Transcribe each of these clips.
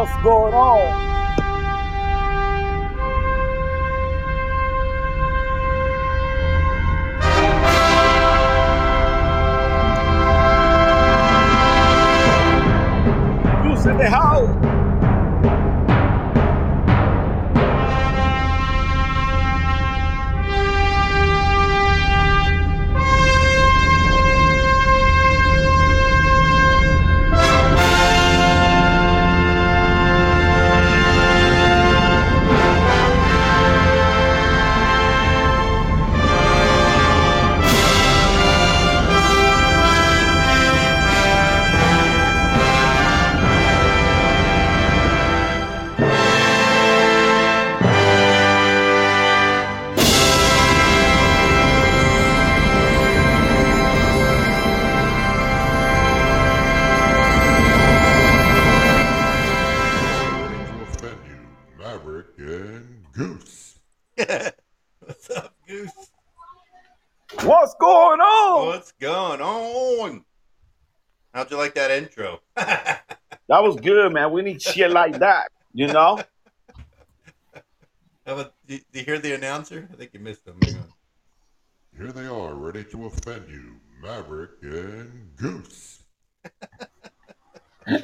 What's going on? That was good, man. We need shit like that, you know? How about, do, do you hear the announcer? I think you missed him. Hang on. Here they are, ready to offend you, Maverick and Goose.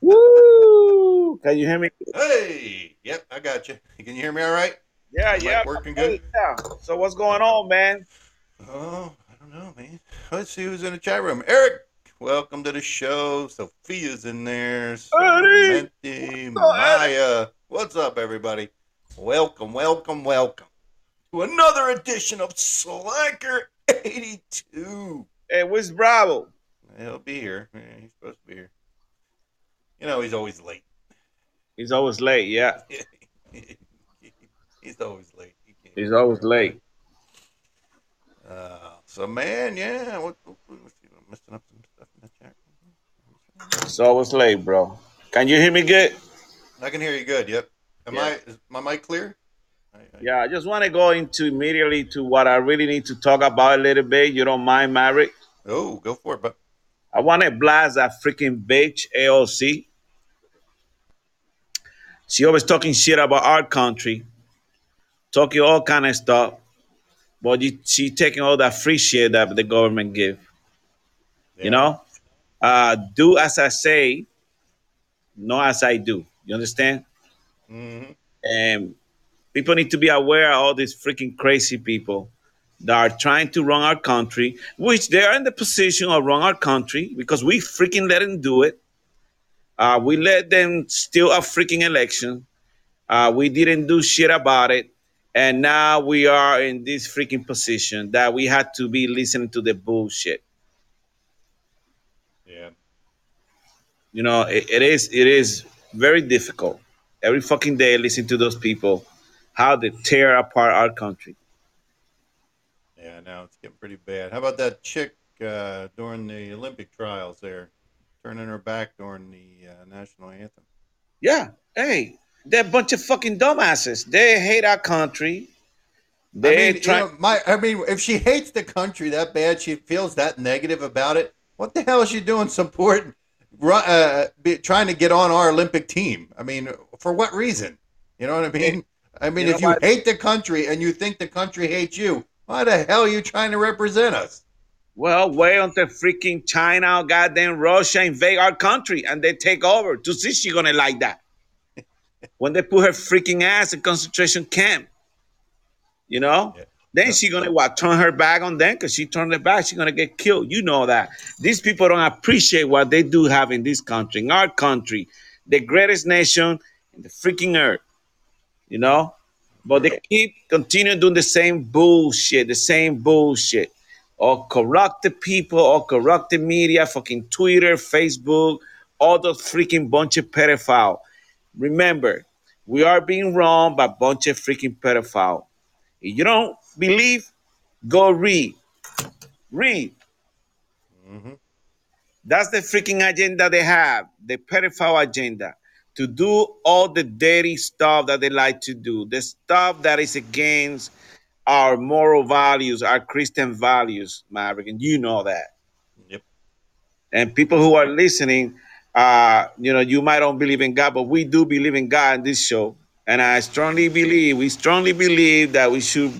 Woo! Can you hear me? Hey, yep, I got you. Can you hear me all right? Yeah, Mic yeah. working Hey, good? Yeah. So what's going on, man? Oh, I don't know, man. Let's see who's in the chat room. Eric, welcome to the show. Sophia's in there. Eddie! Samantha, What's up, Maya. What's up, everybody? Welcome, welcome, welcome to another edition of Slacker 82. Hey, where's Bravo? He'll be here. Yeah, he's supposed to be here. You know, he's always late. He's always late, yeah. he's always late. He can't- He's always late. Uh, so, man, yeah. What, what, see, I'm messing up some stuff in the chat. He's always late, bro. Can you hear me good? I can hear you good. Yep. Am Yeah. I? Is my mic clear? I, I, Yeah, I just want to go into immediately to what I really need to talk about a little bit. You don't mind, Maverick? Oh, go for it. But I want to blast that freaking bitch, AOC. She always talking shit about our country, talking all kind of stuff, but she taking all that free shit that the government give. yeah. You know, uh, do as I say, not as I do. You understand? hmm And people need to be aware of all these freaking crazy people that are trying to run our country, which they are in the position of run our country because we freaking let them do it. Uh, we let them steal a freaking election. Uh, we didn't do shit about it. And now we are in this freaking position that we had to be listening to the bullshit. Yeah. You know, it, it is it is very difficult. Every fucking day listen to those people, how they tear apart our country. Yeah. Now it's getting pretty bad. How about that chick uh, during the Olympic trials there, turning her back during the uh, national anthem? Yeah. Hey, they're a bunch of fucking dumbasses. They hate our country. They I mean, you know, my, I mean, if she hates the country that bad, she feels that negative about it. What the hell is she doing supporting, uh, be, trying to get on our Olympic team? I mean, for what reason? You know what I mean? I mean, You if you what? hate the country and you think the country hates you, why the hell are you trying to represent us? well, wait until freaking China goddamn Russia invade our country and they take over. To see she gonna like that. when they put her freaking ass in concentration camp. You know? Yeah. Then she gonna what turn her back on them because she turned her back, she gonna get killed. You know that. These people don't appreciate what they do have in this country, in our country, the greatest nation in the freaking earth. You know? But they keep continuing doing the same bullshit, the same bullshit. Or corrupted people, or corrupted media, fucking Twitter, Facebook, all those freaking bunch of pedophile. Remember, we are being run by bunch of freaking pedophile. You don't believe, go read. Read. hmm That's the freaking agenda they have, the pedophile agenda, to do all the dirty stuff that they like to do, the stuff that is against our moral values, our Christian values, Maverick, and you know that. Yep. And people who are listening, Uh, you know, you might don't believe in God, but we do believe in God in this show. And I strongly believe, we strongly believe that we should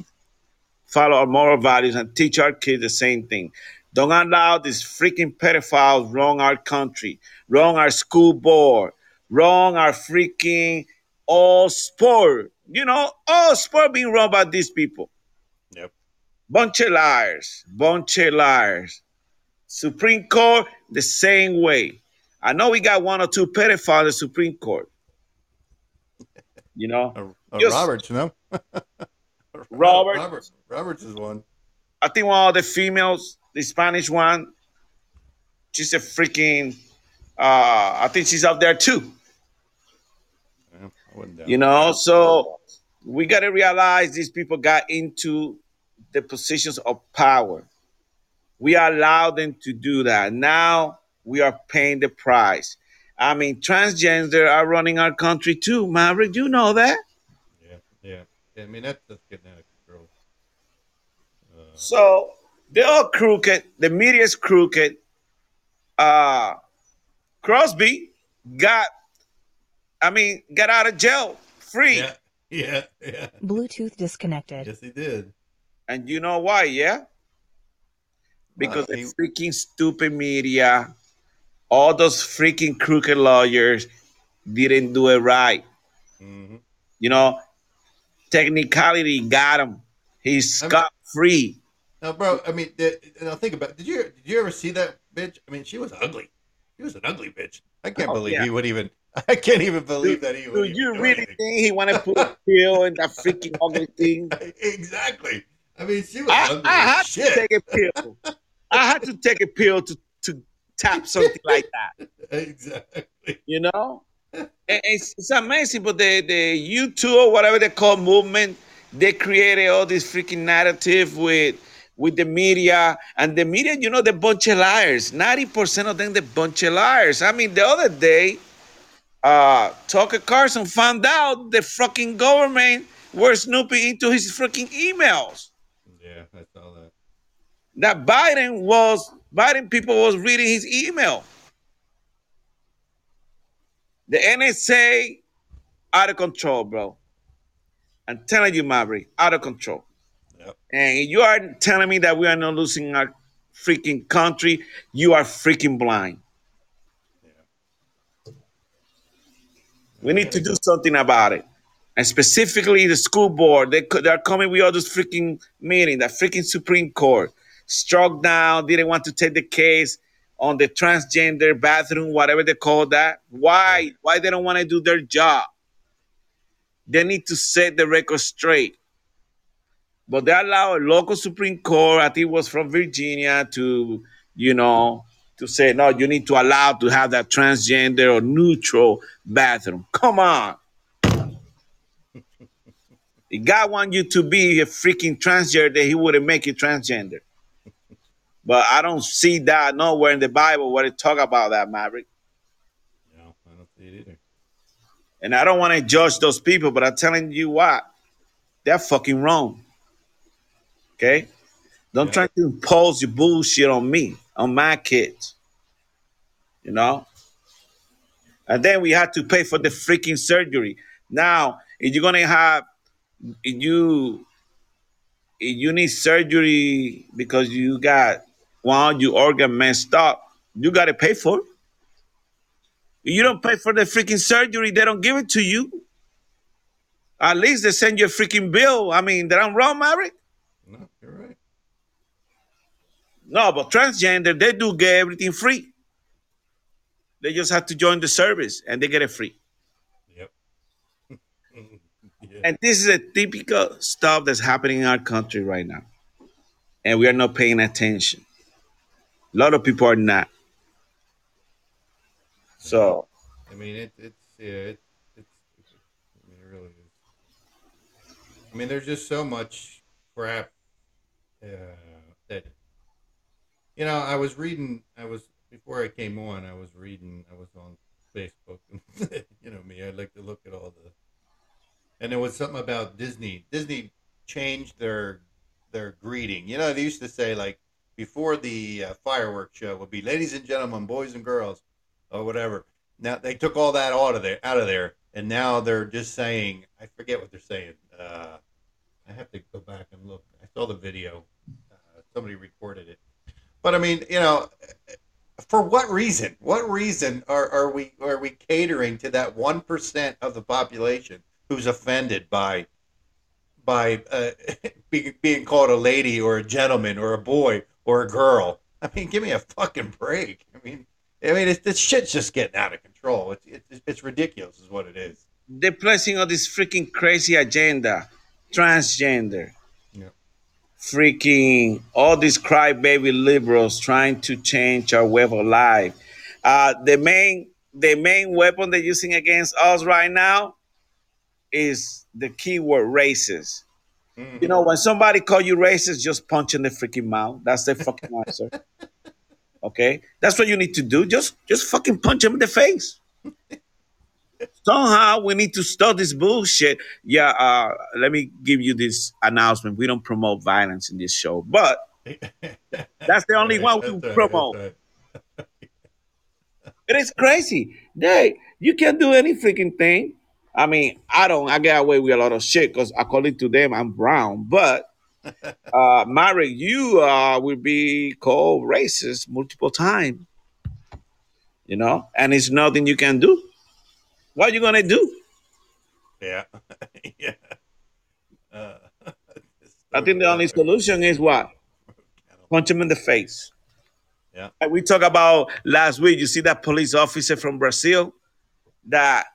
follow our moral values and teach our kids the same thing. Don't allow these freaking pedophiles wrong our country, wrong our school board, wrong our freaking all sport. You know, all sport being wrong by these people. Yep. Bunch of liars, bunch of liars. Supreme Court, the same way. I know we got one or two pedophiles in the Supreme Court. You know, Yes. Roberts, you know. Robert. Robert. Roberts is one. I think one of the females, the Spanish one, she's a freaking. Uh, I think she's up there too. Yeah, I wouldn't doubt. You know, so we got to realize these people got into the positions of power. We allowed them to do that. Now we are paying the price. I mean, transgender are running our country too, Maverick. You know that. Yeah, yeah. I mean, that's just getting out of control. Uh, So they're all crooked. The media's crooked. Uh, Cosby got, I mean, got out of jail free. yeah, yeah, yeah. Bluetooth disconnected. Yes, he did. And you know why? Yeah. Because Wow, the freaking stupid media, all those freaking crooked lawyers didn't do it right. hmm You know, technicality got him. He's scot free. Now, bro, I mean, the, now think about. It. Did you did you ever see that bitch? I mean, she was ugly. She was an ugly bitch. I can't Oh, believe yeah. he would even. I can't even believe that he would. Do you really anything. think he want to put a pill in that freaking ugly thing? exactly. I mean, she was I, ugly I had shit. to take a pill. I had to take a pill to, to tap something like that. exactly. You know? And it's, it's amazing, but the, the YouTube or whatever they call movement, they created all this freaking narrative with with the media. And the media, you know, they're bunch of liars. 90% of them, they're bunch of liars. I mean, the other day, uh, Tucker Carlson found out the fucking government were snooping into his freaking emails. Yeah, I saw that. That Biden was, Biden people was reading his email. The NSA out of control, bro. I'm telling you, Maverick, out of control. Yep. And you are telling me that we are not losing our freaking country. You are freaking blind. We need to do something about it. And specifically the school board, they could, they're coming with all this freaking meeting, that freaking Supreme Court struck down, didn't want to take the case on the transgender bathroom, whatever they call that. Why? Why they don't want to do their job? They need to set the record straight. But they allow a local Supreme Court, I think it was from Virginia, to, you know, to say, no, you need to allow to have that transgender or neutral bathroom. Come on. If God want you to be a freaking transgender, he wouldn't make you transgender. But I don't see that nowhere in the Bible where it talk about that, Maverick. No, I don't see it either. And I don't want to judge those people, but I'm telling you what, they're fucking wrong. Okay? Don't Yeah. try to impose your bullshit on me, on my kids. You know? And then we had to pay for the freaking surgery. Now, if you're gonna have if you if you need surgery because you got of your organ messed up, you gotta pay for it. You don't pay for the freaking surgery, they don't give it to you. At least they send you a freaking bill. I mean, that I'm wrong, Maverick? No, you're right. No, but transgender, they do get everything free. They just have to join the service and they get it free. Yep. yeah. And this is a typical stuff that's happening in our country right now. And we are not paying attention. A lot of people are not. So, I mean, it, it's yeah, it, it's. I mean, it really is. I mean, there's just so much crap uh, that you know. I was reading. I was before I came on. I was reading. I was on Facebook. you know me. I like to look at all the. And there was something about Disney. Disney changed their their greeting. You know, they used to say like before the uh, fireworks show would be, "Ladies and gentlemen, boys and girls." or whatever. Now they took all that out of there, out of there, and now they're just saying. I forget what they're saying. Uh, I have to go back and look. I saw the video. Uh, somebody recorded it, but I mean, you know, for what reason? What reason are, are we are we catering to that one percent of the population who's offended by by uh, being, being called a lady or a gentleman or a boy or a girl? I mean, give me a fucking break. I mean, I mean, it's, this shit's just getting out of control. It's, it's it's ridiculous, is what it is. They're placing all this freaking crazy agenda, transgender, Yeah. freaking all these crybaby liberals trying to change our way of life. Uh, the main the main weapon they're using against us right now is the keyword racist. You know, when somebody call you racist, just punch in the freaking mouth. That's the fucking answer. Okay, that's what you need to do. Just, just fucking punch him in the face. Somehow we need to stop this bullshit. Yeah, uh, let me give you this announcement. We don't promote violence in this show, but that's the only one we right, promote. right. It is crazy. They, you can't do any freaking thing. I mean, I don't. I get away with a lot of shit because according to them, I'm brown. But uh, Mary, you uh, will be called racist multiple times. You know, and it's nothing you can do. What are you gonna do? Yeah, yeah. Uh, I think the only solution is what? Punch him in the face. Yeah. And we talked about last week. You see that police officer from Brazil that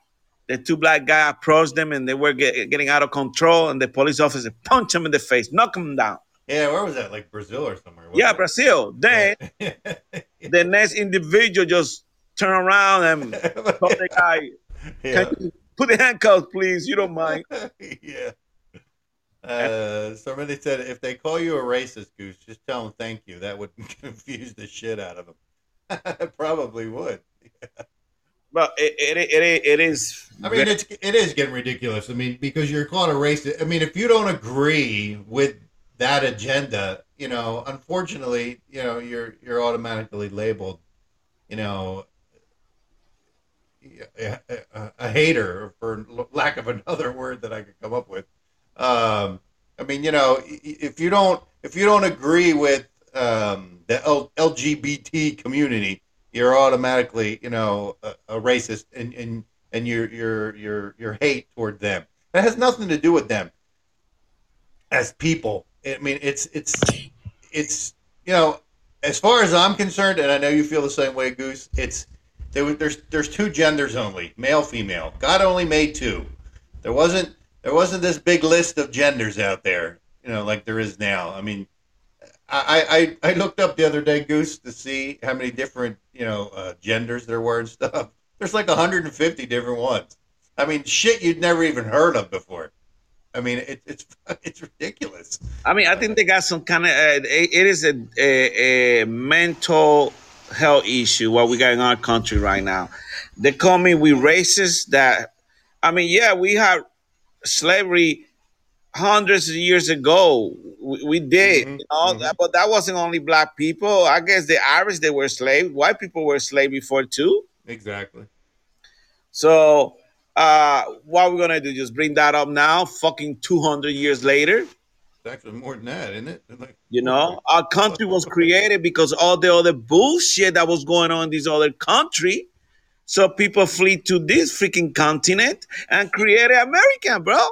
the two black guy approached them and they were get, getting out of control, and the police officer punched him in the face, knock him down. Yeah, where was that? Like Brazil or somewhere? Yeah, it? Brazil. Then Yeah. the next individual just turned around and told the guy, yeah. "Can you put the handcuffs, please? You don't mind." yeah. Uh, somebody said if they call you a racist goose, just tell them thank you. That would confuse the shit out of them. Probably would. But it, it, it, it is. I mean, it's it is getting ridiculous. I mean, because you're called a racist. I mean, if you don't agree with that agenda, you know, unfortunately, you know, you're you're automatically labeled, you know, a, a, a hater, for lack of another word that I could come up with. Um, I mean, you know, if you don't if you don't agree with um, the L- LGBT community, you're automatically, you know, a, a racist, and and and your your your your hate toward them. It has nothing to do with them as people. I mean, it's it's it's you know, as far as I'm concerned, and I know you feel the same way, Goose. It's there, there's there's two genders only, male female. God only made two. There wasn't there wasn't this big list of genders out there, you know, like there is now. I mean, I I, I looked up the other day, Goose, to see how many different you know uh, genders there were and stuff. There's like 150 different ones. I mean, shit you'd never even heard of before. I mean, it, it's it's ridiculous. I mean, I think they got some kind of. Uh, it, is a, a, a mental health issue what we got in our country right now. They call me we racist. That I mean, yeah, we had slavery hundreds of years ago. We, we did, Mhm, you know, mhm. but that wasn't only black people. I guess the Irish they were slaves. White people were slave before too. Exactly. So, uh, what are we gonna do? Just bring that up now? Fucking two hundred years later. It's actually more than that, isn't it? Like, You know, our country was created because all the other bullshit that was going on in this other country. So people flee to this freaking continent and created America, bro.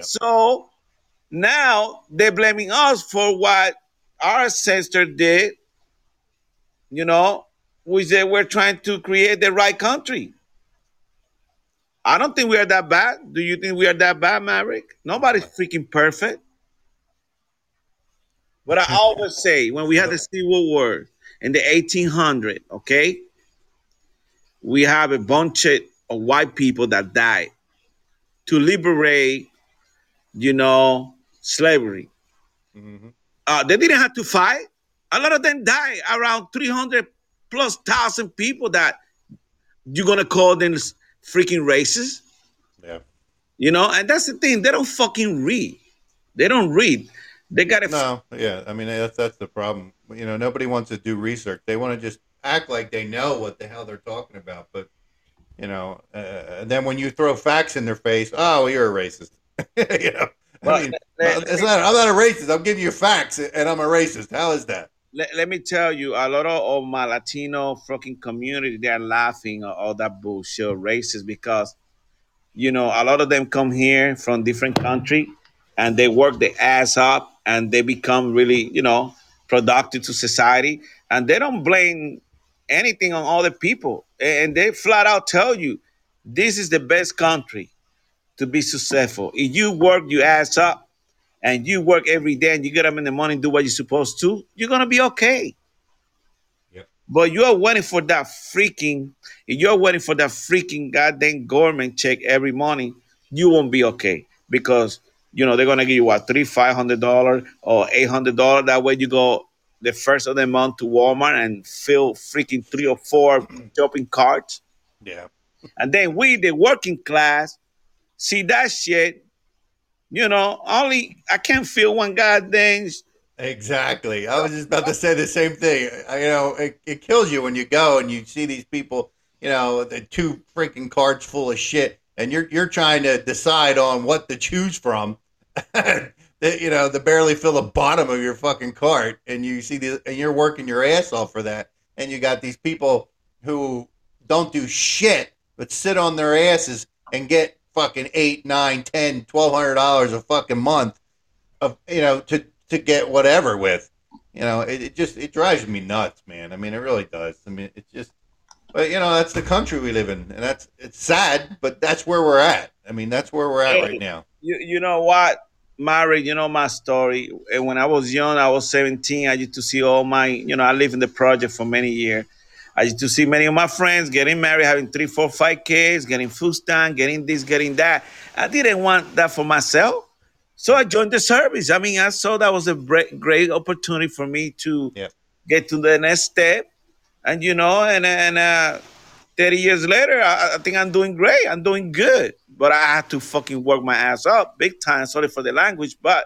Yep. So now they're blaming us for what our ancestor did, you know, which they were trying to create the right country. I don't think we are that bad. Do you think we are that bad, Maverick? Nobody's freaking perfect. But I always say when we had the Civil War in the 1800, okay, we have a bunch of white people that died to liberate, you know, slavery. Mhm. Uh, they didn't have to fight. A lot of them died. Around 300 plus thousand people that you're gonna call them freaking racist. Yeah. You know, and that's the thing. They don't fucking read. They don't read. They got to. No, yeah. I mean, that's that's the problem. You know, nobody wants to do research. They want to just act like they know what the hell they're talking about. But You know, uh, and then when you throw facts in their face, oh, you're a racist. you know, Well, I mean, let- uh, it's not, I'm not a racist. I'm giving you facts, and I'm a racist. How is that? let, let me tell you, a lot of, of my Latino fucking community, they're laughing at all that bullshit racist because, you know, a lot of them come here from different country and they work their ass up and they become really, you know, productive to society. And they don't blame anything on other people. And they flat out tell you, this is the best country to be successful. If you work your ass up, and you work every day and you get up in the morning do what you're supposed to, you're gonna be okay. Yep. But you're waiting for that freaking, if you're waiting for that freaking goddamn government check every morning, you won't be okay because you know they're gonna give you what three, five hundred dollar or eight hundred dollar. That way you go the first of the month to Walmart and fill freaking three or four shopping carts. Yeah. And then we, the working class, see that shit. You know, only I can't feel one goddamn. Thing. Exactly. I was just about to say the same thing. I, you know, it, it kills you when you go and you see these people, you know, the two freaking carts full of shit, and you're you're trying to decide on what to choose from. you know, the barely fill the bottom of your fucking cart, and you see the and you're working your ass off for that, and you got these people who don't do shit but sit on their asses and get fucking eight, nine, ten, twelve hundred dollars a fucking month of you know to to get whatever with. You know, it, it just it drives me nuts, man. I mean, it really does. I mean, it's just, but you know, that's the country we live in, and that's it's sad, but that's where we're at. I mean, that's where we're at right now. You, you know what, Mary? You know my story. And when I was young, I was 17. I used to see all my, you know, I lived in the project for many years. I used to see many of my friends getting married, having three, four, five kids, getting food stamp, getting this, getting that. I didn't want that for myself. So I joined the service. I mean, I saw that was a great, great opportunity for me to Yeah. get to the next step. And, you know, and, and uh, 30 years later, I, I think I'm doing great. I'm doing good. But I had to fucking work my ass up big time. Sorry for the language. But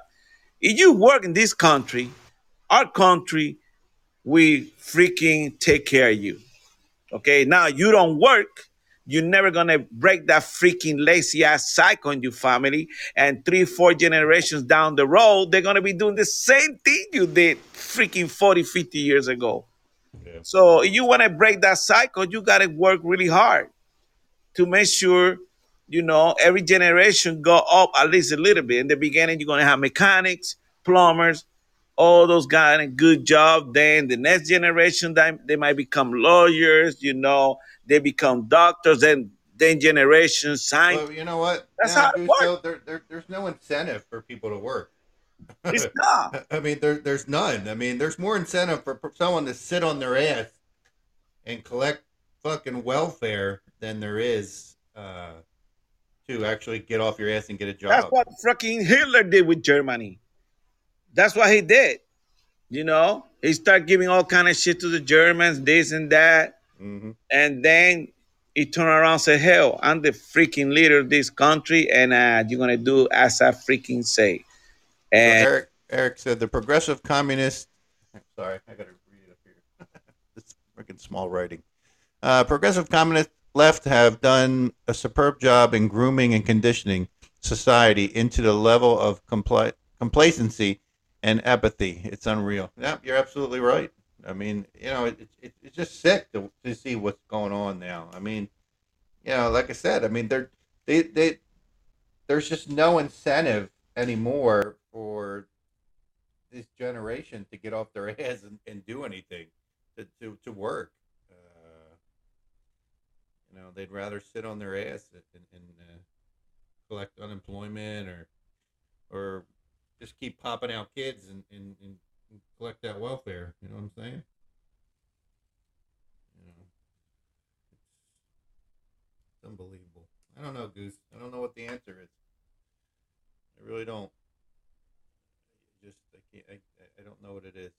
if you work in this country, our country, we freaking take care of you. Okay. Now you don't work. You're never gonna break that freaking lazy ass cycle in your family. And three, four generations down the road, they're gonna be doing the same thing you did freaking 40, 50 years ago. Yeah. So you wanna break that cycle, you gotta work really hard to make sure you know every generation go up at least a little bit. In the beginning, you're gonna have mechanics, plumbers, all those guys in a good job. Then the next generation, they, they might become lawyers, you know, they become doctors, and then generations sign. Well, you know what? That's Now, how it works. there, there, there's no incentive for people to work. It's not. I mean, there, there's none. I mean, there's more incentive for for someone to sit on their ass and collect fucking welfare than there is uh, to actually get off your ass and get a job. That's what fucking Hitler did with Germany. That's what he did. You know, he started giving all kind of shit to the Germans, this and that, hmm and then he turned around and said, "Hell, I'm the freaking leader of this country, and uh, you're gonna do as I freaking say." So Eric, Eric said the progressive communist. Sorry, I got to read it up here. it's freaking small writing. Uh, progressive communist left have done a superb job in grooming and conditioning society into the level of compli- complacency and apathy. It's unreal. Yeah, you're absolutely right. I mean, you know, it, it, it's just sick to, to see what's going on now. I mean, you know, like I said, I mean, they're, they, they, there's just no incentive anymore for this generation to get off their ass and, and do anything to, to, to work. Uh, you know, they'd rather sit on their ass and, and uh, collect unemployment or or just keep popping out kids and, and, and collect that welfare. You know what I'm saying? You know, it's, it's unbelievable. I don't know, Goose. I don't know what the answer is. I really don't. I just I can't. I, I- don't know what it is.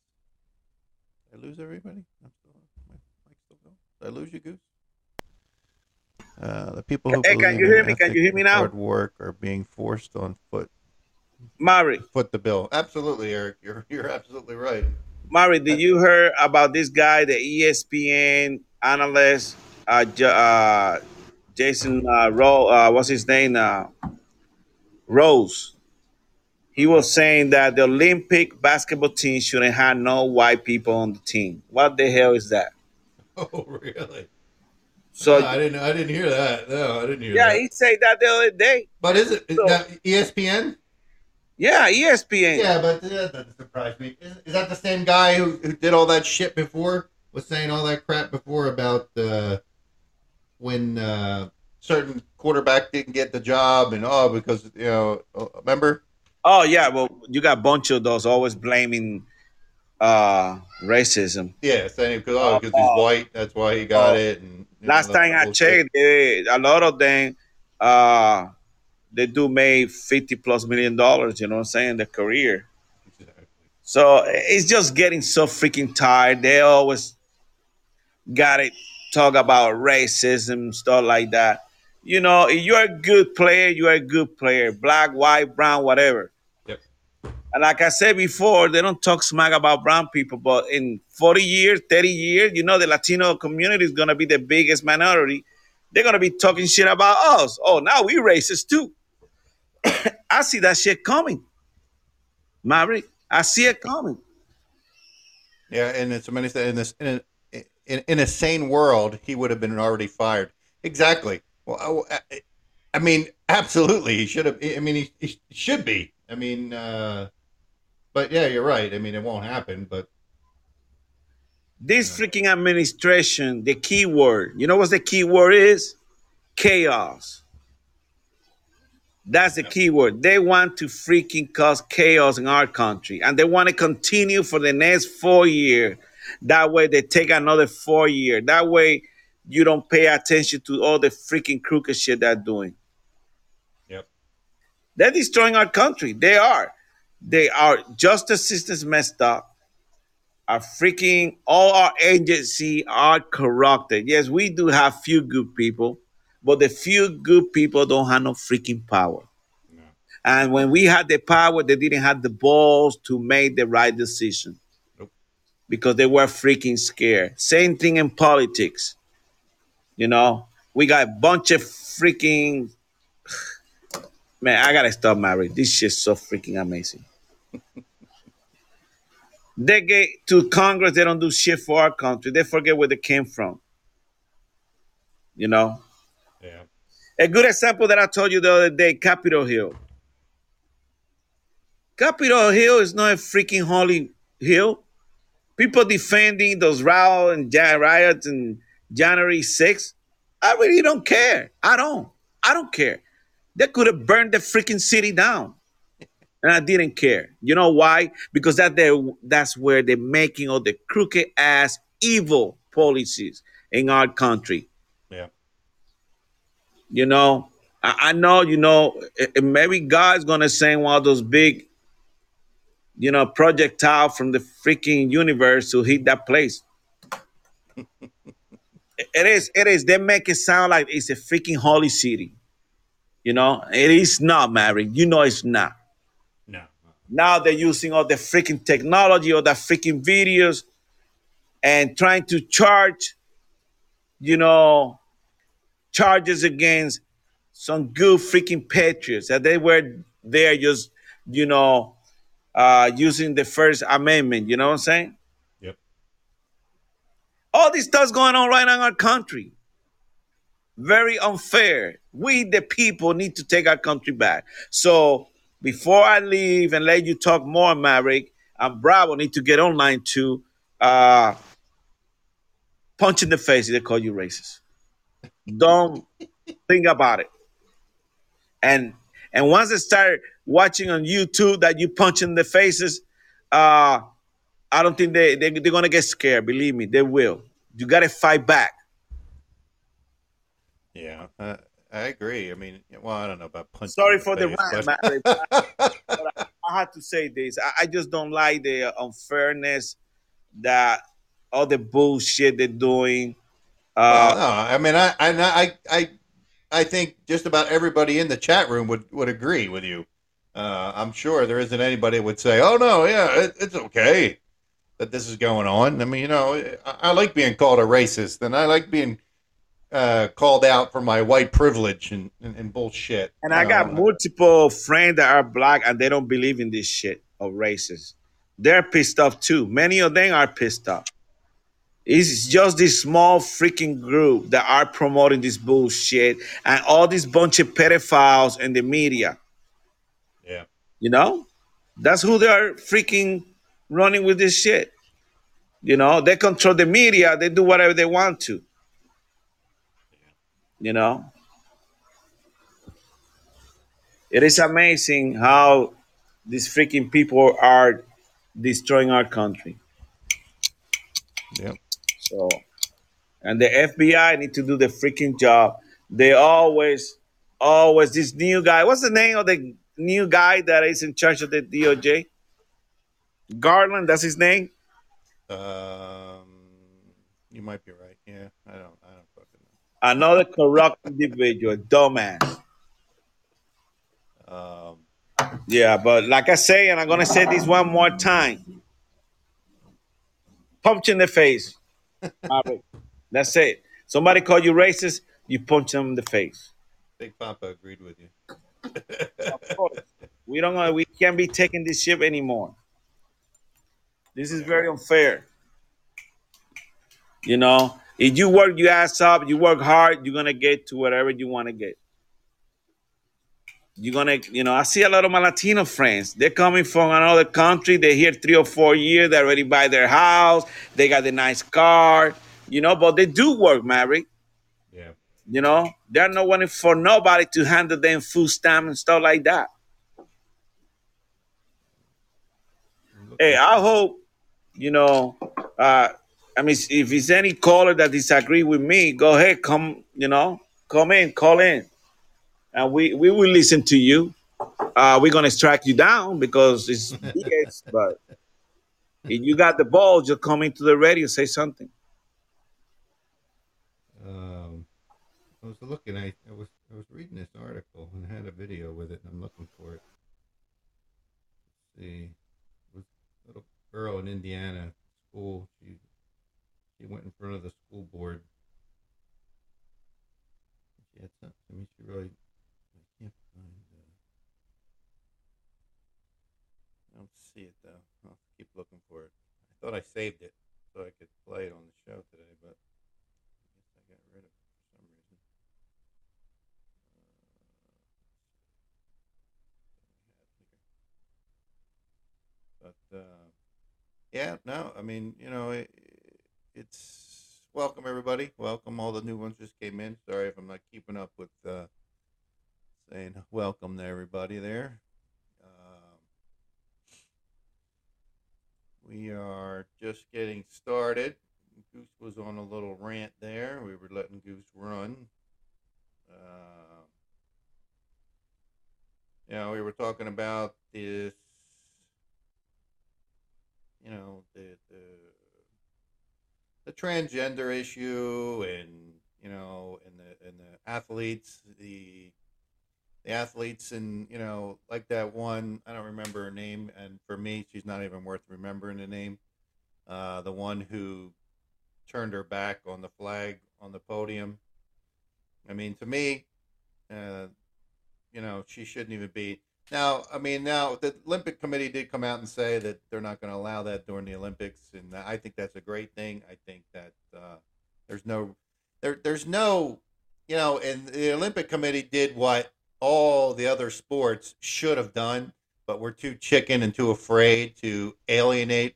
Did I lose everybody? I'm still. My mic still going. Did I lose you, Goose? Uh, the people who Hey, can you hear me? Can you hear me now? Hard work are being forced on foot. Mari, Foot the bill. Absolutely, Eric. You're you're absolutely right. Mari, did you hear about this guy, the ESPN analyst, uh, J- uh, Jason uh, Ro, uh, what's his name? Uh, Rose. He was saying that the Olympic basketball team shouldn't have no white people on the team. What the hell is that? Oh, really? So No, I didn't. I didn't hear that. No, I didn't hear yeah, that. he said that the other day. but is it So- that ESPN? Yeah, ESPN. Yeah, but uh, that doesn't surprise me. Is, is that the same guy who, who did all that shit before? Was saying all that crap before about uh, when uh, certain quarterback didn't get the job and oh because you know uh, remember? Oh yeah, well you got a bunch of those always blaming uh racism. Yeah, saying because oh because he's Oh. white, that's why he got Oh. it. And Last know, time I checked, they, a lot of them uh they do make fifty plus million dollars, you know what I'm saying, their career. Exactly. So it's just getting so freaking tired. They always got it talk about racism, stuff like that. You know, if you're a good player, you're a good player. Black, white, brown, whatever. Yep. And like I said before, they don't talk smack about brown people, but in 40 years, 30 years, you know, the Latino community is going to be the biggest minority. They're going to be talking shit about us. Oh, now we racist too. I see that shit coming. Maverick, I see it coming. Yeah, and it's many in this in a, in, in a sane world, he would have been already fired. Exactly. Well, I, I- I mean, absolutely, he should have. I mean, he, he should be. I mean, uh, but yeah, you're right. I mean, it won't happen. But This freaking administration, the key word, you know what the key word is? Chaos. That's the key word. They want to freaking cause chaos in our country and they want to continue for the next four years. That way they take another four years. That way you don't pay attention to all the freaking crooked shit they're doing. Yep. They're destroying our country. They are. They are justice systems messed up. Our freaking all our agency are corrupted. Yes, we do have few good people, but the few good people don't have no freaking power. No. And when we had the power, they didn't have the balls to make the right decision. Nope. Because they were freaking scared. Same thing in politics. You know, we got a bunch of freaking man. I gotta stop, Mary. This shit's so freaking amazing. they get to Congress, they don't do shit for our country. They forget where they came from. You know, a good example that I told you the other day, Capitol Hill. Capitol Hill is not a freaking holy hill. People defending those row and riots and January 6th. I really don't care. I don't. I don't care. They could have burned the freaking city down. And I didn't care. You know why? Because that there that's where they're making all the crooked ass evil policies in our country. You know, I, I know, you know, eh, maybe God's gonna send one of those big, you know, projectile from the freaking universe to hit that place. It- it is, it is. They make it sound like it's a freaking holy city. You know, it is not, Mary. You know it's not. no, Now they're using all the freaking technology, all the freaking videos, and trying to charge, you know, charges against some good freaking patriots that they were there just, you know, uh, using the First Amendment. You know what I'm saying? yep, All this stuff's going on right now in our country. Very unfair. We, the people, need to take our country back. So before I leave and let you talk more, Maverick, and Bravo need to get online to Uh, punch in the face if they call you racist. Don't think about it. And and once they start watching on YouTube that you punch in the faces, uh, I don't think they, they they're gonna get scared. Believe me, they will. You gotta fight back. yeah. Uh, I agree. I mean, well, I don't know about punching. Sorry in for the face, rant, but- I, I had to say this. I, I just don't like the unfairness that all the bullshit they're doing. Well, Uh, no, I mean, I, I, I, I, think just about everybody in the chat room would, would agree with you. Uh, I'm sure there isn't anybody would say, "Oh no, yeah, it, it's okay that this is going on." I mean, you know, I, I like being called a racist, and I like being uh, called out for my white privilege and, and, and bullshit. And I got Uh, multiple friends that are black and they don't believe in this shit of races. They're pissed off too. Many of them are pissed off. It's just this small freaking group that are promoting this bullshit and all this bunch of pedophiles in the media. Yeah. You know? That's who they are freaking running with this shit. You know, they control the media, they do whatever they want to. You know? It is amazing how these freaking people are destroying our country. Yep. So, and the FBI need to do the freaking job. They always, always this new guy. What's the name of the new guy that is in charge of the DOJ? Garland, that's his name. Um, you might be right. Yeah, I don't. I don't fucking know. Another corrupt individual, dumbass. Um, Yeah, but like I say, and I'm gonna say this one more time. Punch in the face. Maverick. That's it. Somebody call you racist, you punch them in the face. Big Papa agreed with you. Of course. We don't uh, we can't be taking this ship anymore. This is very unfair. You know, if you work your ass up, you work hard, you're gonna get to whatever you want to get. You're gonna, you know, I see a lot of my Latino friends. They're coming from another country. They're here three or four years. They already buy their house. They got the nice car, you know. But they do work, Maverick. Yeah. You know, they're not wanting for nobody to handle them food stamp and stuff like that. Hey, I hope, you know, uh, I mean, if it's any caller that disagree with me, go ahead, come, you know, come in, call in, and we we will listen to you. Uh, we're gonna strike you down because it's BS, but if you got the ball, just come into the radio, say something. Um, I was looking. I, I was I was reading this article and had a video with it, and I'm looking for it. Let's see, a little girl in Indiana school. She she went in front of the school board. She had something. I mean, she really. I can't find. Uh, I don't see it though. I'll keep looking for it. I thought I saved it so I could play it on the show today, but. I guess I got rid of it for some reason. Uh, but uh, yeah, no, I mean, you know, it, it's welcome everybody. Welcome all the new ones just came in. Sorry if I'm not keeping up with uh, saying welcome to everybody there. We are just getting started. Goose was on a little rant there. We were letting Goose run. Uh, you know, we were talking about this, you know, the the the transgender issue, and you know, and the and the athletes, the the athletes, and you know, like that one. I don't remember her name, and for me, she's not even worth remembering the name. Uh, the one who turned her back on the flag on the podium. I mean, to me, uh, you know, she shouldn't even be. Now, I mean, now the Olympic Committee did come out and say that they're not going to allow that during the Olympics, and I think that's a great thing. I think that uh, there's no, there, there's no, you know, and the Olympic Committee did what all the other sports should have done, but we're too chicken and too afraid to alienate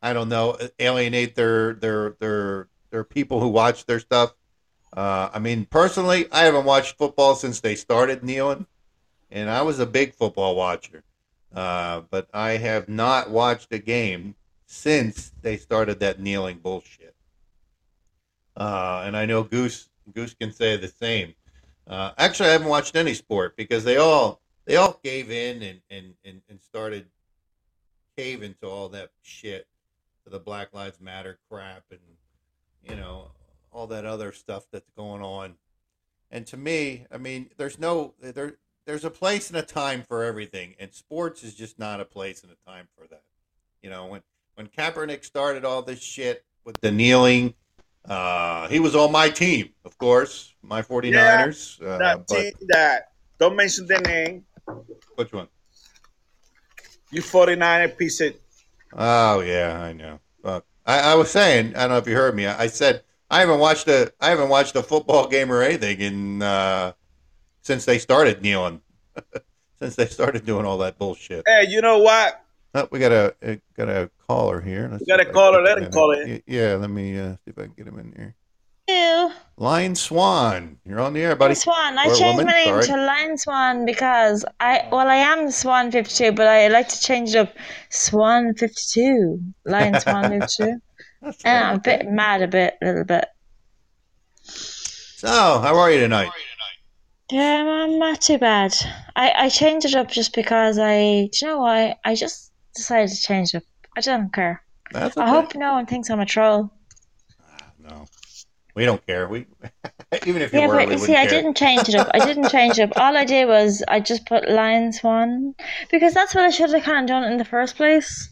I don't know, alienate their their their their people who watch their stuff. Uh, I mean, personally, I haven't watched football since they started kneeling, and I was a big football watcher. Uh, but I have not watched a game since they started that kneeling bullshit. Uh, and I know Goose Goose can say the same. Uh, actually, I haven't watched any sport because they all they all gave in and and and, and started caving to all that shit to the Black Lives Matter crap and you know all that other stuff that's going on. And to me, I mean, there's no there there's a place and a time for everything, and sports is just not a place and a time for that. You know, when when Kaepernick started all this shit with the kneeling, Uh, he was on my team, of course, my 49ers. uh, that but team that don't mention the name. which one? You 49er piece of Oh yeah, I know. I, I was saying, I don't know if you heard me. I, I said I haven't watched a I haven't watched a football game or anything in uh, since they started kneeling, since they started doing all that bullshit. Hey, you know what? Oh, we got a uh, got a caller here. Let's We got a caller. Let get him call in. Yeah, let me uh, see if I can get him in here. Ew. Lion Swan, you're on the air, buddy. Swan. I Or changed woman, my name sorry. to Lion Swan because I well I am Swan fifty two, but I like to change it up Swan fifty two. Lion Swan fifty two. And I'm right, a bit mad a bit, a little bit. So, how are you tonight? Yeah, I'm not too bad. I, I changed it up just because I do you know why? I just decided to change it. I don't care. That's I hope no one thinks I'm a troll. No, we don't care. We even if you Yeah, were, but we you wouldn't see, I didn't change it up. I didn't change it up. All I did was I just put Lion Swan because that's what I should have kind of done in the first place.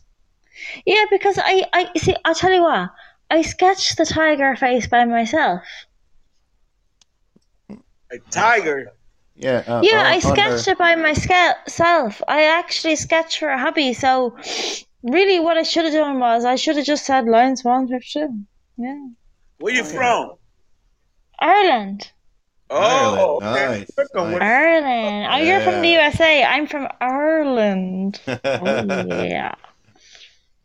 Yeah, because I, I see, I'll tell you what. I sketched the tiger face by myself. A tiger. Yeah, uh, Yeah, on- I sketched her- it by myself. I actually sketched for a hobby. So, really, what I should have done was I should have just said Lion Swan Fifty. Yeah, Where are you Oh, yeah. from? Ireland. Oh, Ireland. okay. Nice, nice. Ireland. Oh, you're from the USA. I'm from Ireland. Oh yeah.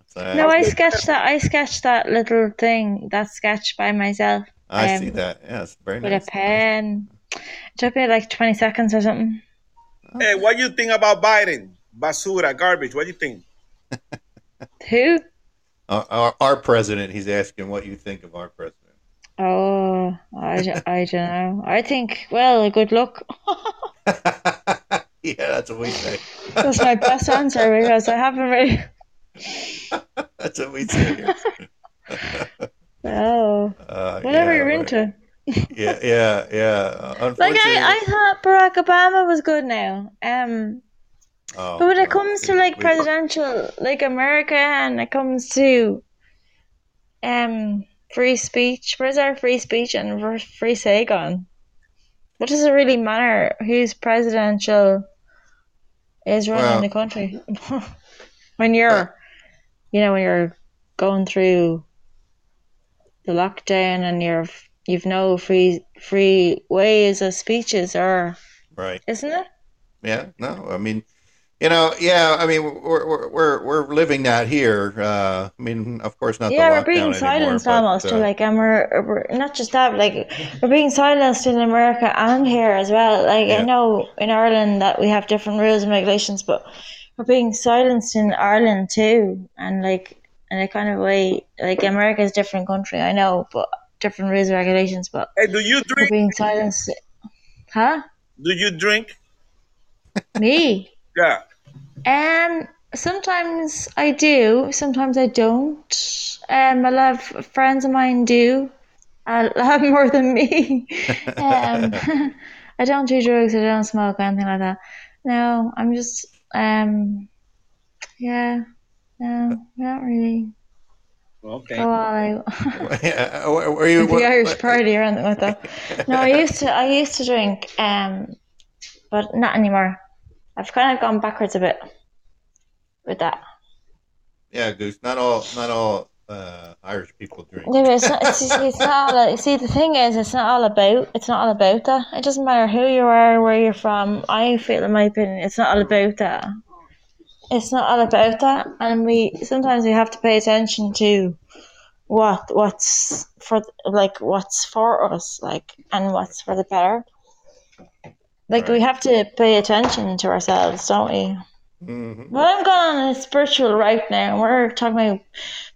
So, No, I sketched that. I sketched that little thing, that sketch by myself I um, see that. Yeah, it's very nice. with a pen. It took me like twenty seconds or something. Hey, what do you think about Biden? Basura, garbage. What do you think? Who? Our, our, our president. He's asking what you think of our president. Oh, I, I don't know. I think well, good luck. yeah, that's what we say. That's my best answer because I haven't really. That's what we say. Oh, Uh, whatever yeah, you're right. into. Yeah, yeah, yeah. Uh, Like I, I thought Barack Obama was good now. Um, oh, but when it comes to like presidential, like America, and it comes to um free speech, where's our free speech and free say gone? What does it really matter who's presidential is running Well- the country? when you're, you know, when you're going through the lockdown and you're you've no free free ways of speeches, or right. isn't it? Yeah, no, I mean, you know, yeah, I mean, we're we're we're, we're living that here. Uh, I mean, of course, not. yeah, we're being silenced anymore, almost, but, uh, like, and we're, we're not just that, like we're being silenced in America and here as well. Like Yeah. I know in Ireland that we have different rules and regulations, but we're being silenced in Ireland too, and like in a kind of way, like America is a different country, I know, but different rules and regulations, but Hey, do you drink? being silenced. Huh? Do you drink? Me? Yeah. Um, sometimes I do, sometimes I don't. Um, a lot of friends of mine do. I lot more than me. um, I don't do drugs. I don't smoke or anything like that. No, I'm just um, yeah, no, not really. Okay. Go all out. Were were you? the what- Irish what- party or anything like that. No, I used to. I used to drink, um, but not anymore. I've kind of gone backwards a bit with that. Yeah, Goose. Not all, not all uh, Irish people drink. Yeah, but it's not. It's, it's, it's not all. See, the thing is, it's not all about. It's not all about that. It doesn't matter who you are, where you're from. I feel, in my opinion, it's not all about that. It's not all about that, and we sometimes we have to pay attention to what what's for like what's for us, like and what's for the better. Like we have to pay attention to ourselves, don't we? hmm But I'm going on a spiritual right now. We're talking about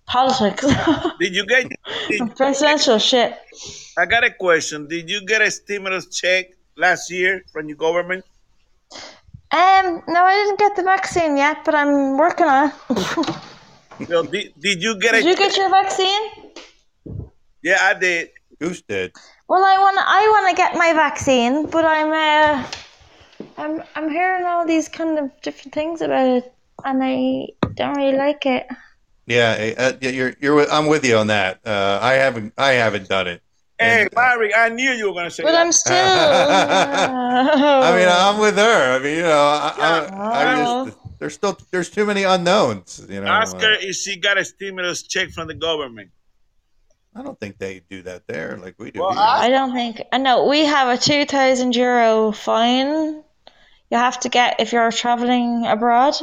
politics, Did you get? Did, presidential shit. I got a question. Did you get a stimulus check last year from your government? Um, no, I didn't get the vaccine yet, but I'm working on it. So did, did you get a? Did you get your vaccine? yeah, I did. Who's did. Well, I want I want to get my vaccine, but I'm uh, I'm I'm hearing all these kind of different things about it, and I don't really like it. Yeah, uh, yeah, you're you're. I'm with you on that. Uh, I haven't I haven't done it. Hey, And- I knew you were gonna say But that. I'm still. I mean, I'm with her. I mean, you know, I, I, I just there's still there's too many unknowns. You know, Ask her Uh, if she got a stimulus check from the government. I don't think they do that there like we do. Well. I don't think. I know we have a two thousand euro fine. You have to get if you're traveling abroad.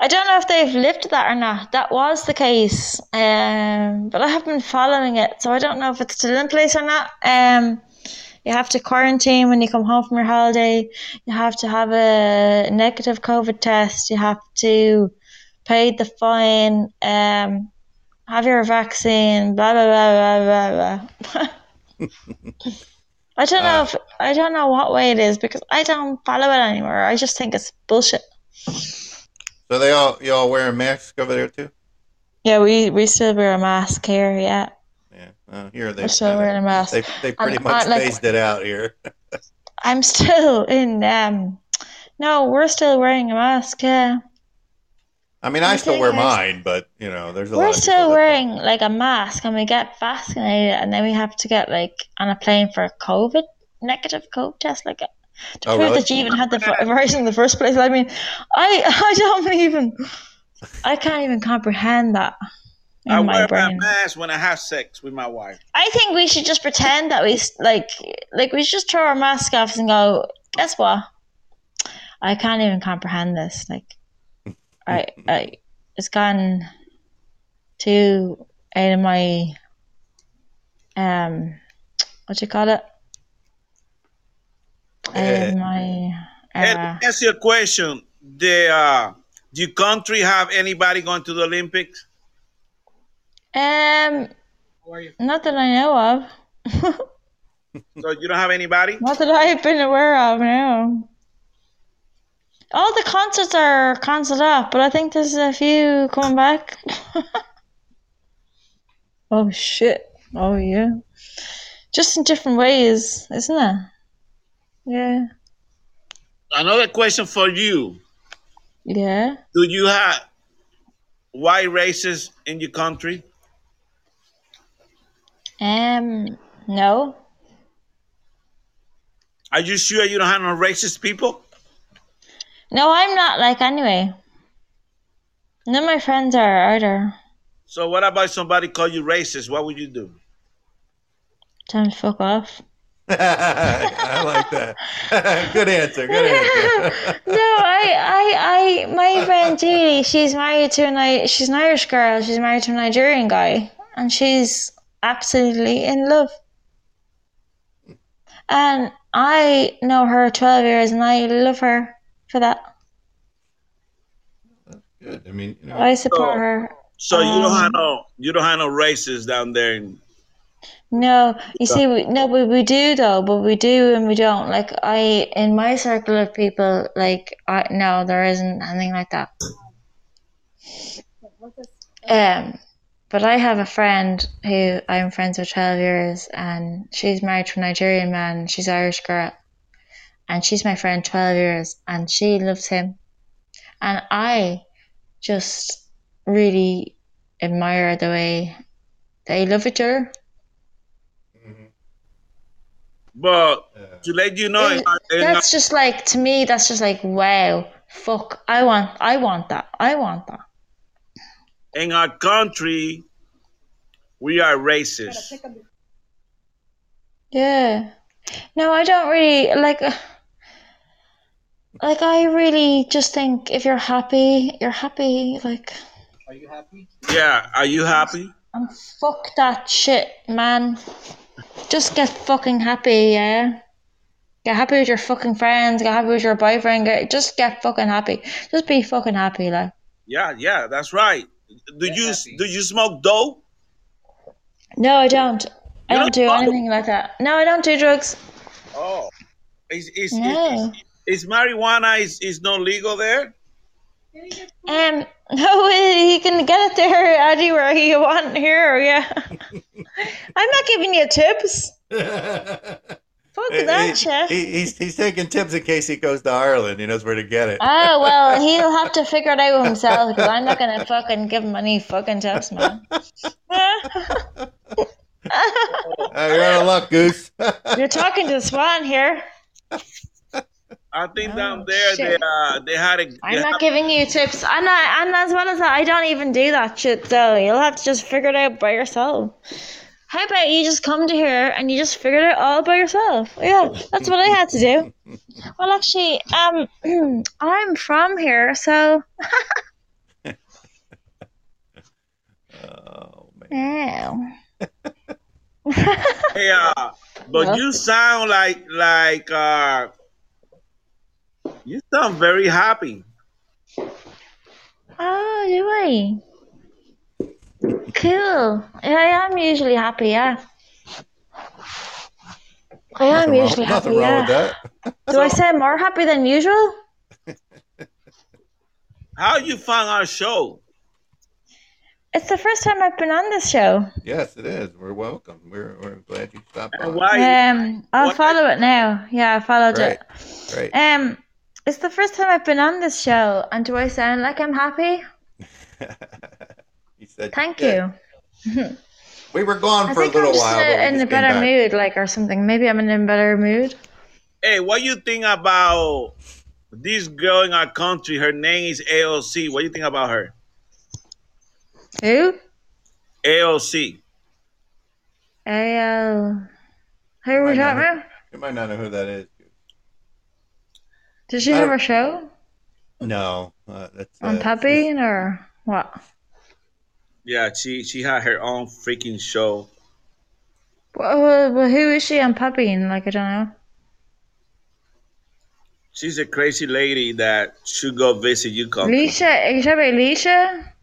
I don't know if they've lifted that or not. That was the case, um, but I have been following it, so I don't know if it's still in place or not. Um, you have to quarantine when you come home from your holiday. You have to have a negative COVID test. You have to pay the fine. Um, have your vaccine. Blah blah blah blah blah blah. I don't know Uh, if I don't know what way it is because I don't follow it anymore. I just think it's bullshit. So they all you all wearing masks over there too? Yeah, we, we still wear a mask here. Yeah, Yeah. Uh, here they we're still wearing a mask. they they pretty much like- phased it out here. I'm still in. Um, no, we're still wearing a mask. Yeah, I mean, I I still wear mine, but you know, there's a lot we're still wearing don't. like a mask, and we get vaccinated, and then we have to get like on a plane for a COVID negative COVID test, like to Oh, prove really? that you even had the virus in the first place. I mean, I I don't even, I can't even comprehend that in I my wear my mask when I have sex with my wife. I think we should just pretend that we like like we should just throw our mask off and go. Guess what? I can't even comprehend this. Like, I I it's gone too out of my um what do you call it? Out Eh. of my Hey, uh, let me ask you a question. The uh, do your country have anybody going to the Olympics? um not that I know of. So you don't have anybody? Not that I've been aware of, no. All the concerts are cancelled off, but I think there's a few coming back. oh shit. Oh yeah. Just in different ways, isn't it? Yeah. Another question for you: Yeah. Do you have white races in your country? Um no. Are you sure you don't have no racist people? No, I'm not like anyway. None of my friends are either. So what about somebody call you racist? What would you do? Time to fuck off. I like that. good answer. Good answer. no, I, I, I, my friend Julie, she's married to an, I, she's an Irish girl. She's married to a Nigerian guy, and she's absolutely in love. And I know her twelve years, and I love her for that. good. I mean, you know, I support So- her. So you don't Um, have no you don't have no races down there. In, No, you see, we, no, but we do though, but we do and we don't. Like I, in my circle of people, like I no, there isn't anything like that. Um, but I have a friend who I'm friends with twelve years, and she's married to a Nigerian man. She's Irish girl, and she's my friend twelve years, and she loves him, and I just really admire the way they love each other. But Yeah. to let you know, It- our- in our- that's just like to me that's just like wow fuck i want i want that i want that in our country, we are racist. yeah no i don't really like uh, like i really just think if you're happy you're happy like Are you happy? Yeah, are you happy? I'm fuck that shit man just get fucking happy yeah? Get happy with your fucking friends get happy with your boyfriend get just get fucking happy. Just be fucking happy like. Yeah, yeah, that's right. Do you do you smoke dope? no i don't. I don't don't do anything like that. No i don't do drugs. Oh, is is, No. is, is marijuana is, is no legal there? Um, no, he can get it there anywhere you want here, yeah. I'm not giving you tips. Fuck that he- shit. he- he's he's taking tips in case he goes to Ireland. He knows where to get it. Oh well, he'll have to figure it out himself because I'm not gonna fucking give him any fucking tips, man. Uh, you're out of luck, Goose. You're talking to Swan here. I think Oh, down there they shit. uh they had a. I'm not giving you tips. I'm not, and as well as that, I don't even do that shit. So you'll have to just figure it out by yourself. How about you just come to here and you just figure it out all by yourself? Yeah, that's what I had to do. Well, actually, um, I'm from here, so Oh man. yeah. Hey, uh, but Well. you sound like like uh, you sound very happy. Oh, do I? Cool. Yeah, I am usually happy. Yeah. I am Nothing wrong, usually happy. nothing wrong yeah. with that. Do I sound more happy than usual? How you found our show? It's the first time I've been on this show. Yes, it is. We're welcome. We're, we're glad you stopped by. Um, I'll What- follow it now. Yeah, I followed Great. it. Great. Um, it's the first time I've been on this show, and do I sound like I'm happy? he said, Thank "Yeah." you. We were gone I for a think I'm little just while. in a, in a better back. mood, like or something. Maybe I'm in a better mood. Hey, what you think about this girl in our country? Her name is AOC. What do you think about her? Who? AOC. AL. Who are we talking about? You might not know who that is. Does she I have a show No, uh, that's on uh, Podbean or what? Yeah, she she had her own freaking show. Well, well, well, who is she on Podbean? Like I don't know. She's a crazy lady that should go visit you country. Alicia, are you talking about Alicia?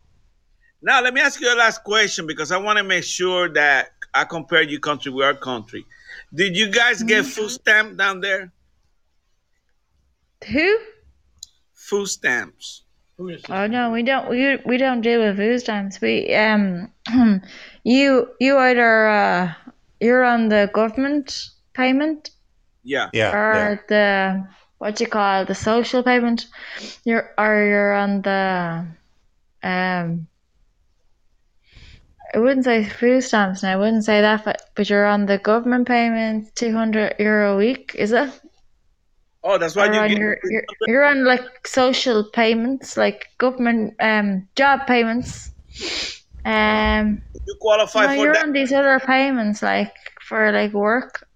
Now, let me ask you a last question because I want to make sure that I compare your country with our country. Did you guys get Mm-hmm. food stamp down there? Who? Food stamps. Oh no, we don't. We we don't deal with food stamps. We um, you you either uh, you're on the government payment Yeah. Yeah, or yeah. the what you call the social payment. You're or you're on the um. I wouldn't say food stamps now. I wouldn't say that, but but you're on the government payment, two hundred euro a week. Is it? Oh, that's why you on get. your, you're, you're on like social payments, like government um job payments. Um, you qualify no, for you're that. on these other payments, like for like work.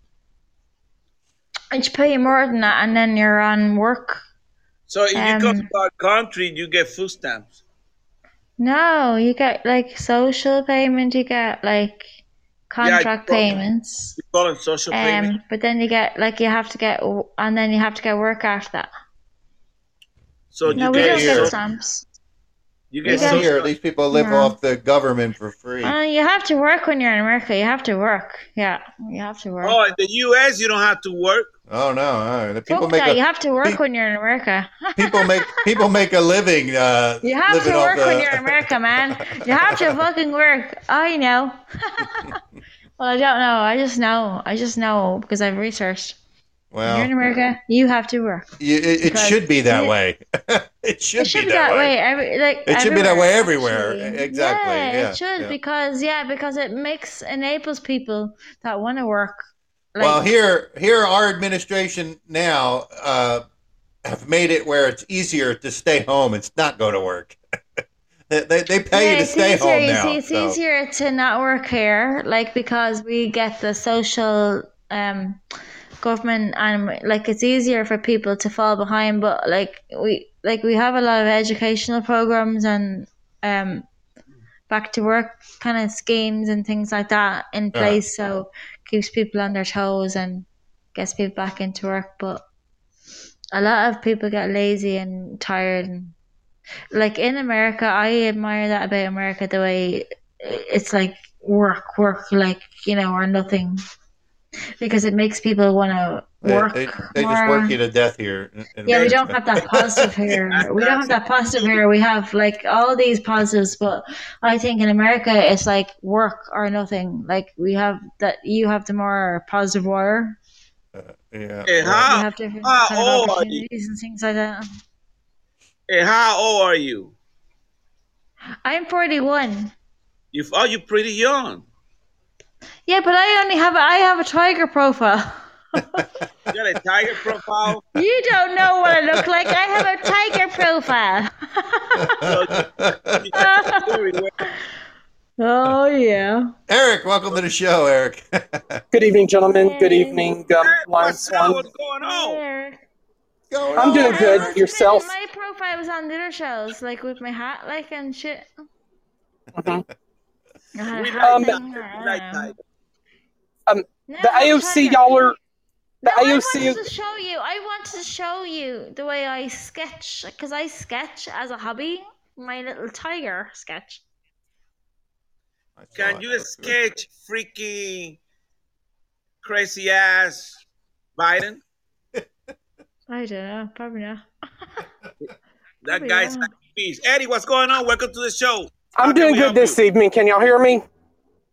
And you pay more than that, and then you're on work. So if you come um, to our country, you get food stamps. No, you get like social payment. You get like contract well- payments. You call it social payment. Um, but then you get like you have to get, and then you have to get work after that. So you No, we get don't here. get so- stamps. you get don't- here, social. these people live No. off the government for free. Uh, you have to work when you're in America. You have to work. Yeah, you have to work. Oh, in the U.S. you don't have to work. Oh no, uh, the people make a you have to work pe- when you're in America. people make people make a living. Uh, You have to work the, when you're in America, man. You have to fucking work. I know. well, I don't know. I just know. I just know because I've researched. When you're in America, you have to work. you, it, it should be that it- way. it should, It should be be that, that way. way. Every, like, It should be that way everywhere. actually. Exactly, Yeah, yeah, it should yeah. because yeah, because it makes enables people that want to work. Like, well, here, here, our administration now uh, have made it where it's easier to stay home and not go to work. they, they, they pay you to it's stay easier, home now. it's so- easier to not work here, like because we get the social um government and like it's easier for people to fall behind. But like we like we have a lot of educational programs and um back to work kind of schemes and things like that in Uh-huh. place, so keeps people on their toes and gets people back into work. But a lot of people get lazy and tired and like in America, I admire that about America the way it's like work, work, like you know, or nothing, because it makes people want to work. they, they just more. work you to death here. in- in Yeah, we don't have that positive here. We don't have that positive here. We have like all these positives, but I think in America it's like work or nothing. Like we have that, you have the more positive wire. Uh, yeah. Hey, You how, have different how kind of old are you? opportunities and things like that. hey, how old are you? I'm 41. You oh, you're pretty young. Yeah, but I only have I have a tiger profile. You got a tiger profile. You don't know what I look like. I have a tiger profile. Oh yeah. Eric, welcome to the show, Eric. Good evening, gentlemen. Good evening, um, Hey, Lawrence what's up? Swan. What's going on? There. Going I'm on, doing good. must Yourself? My profile was on the other shows, like with my hat, like and shit. Mhm. I a We hat like- like, thing, we I like don't know. tiger. No, The AOC, y'all are. The No, I AOC. wanted to show you. I wanted to show you the way I sketch, because I sketch as a hobby. My little tiger sketch. Can you That was good. sketch freaky, crazy ass Biden? I don't know, probably not. That guy's yeah. like a beast. Eddie, what's going on? Welcome to the show. I'm can doing good this you? evening. Can y'all hear me?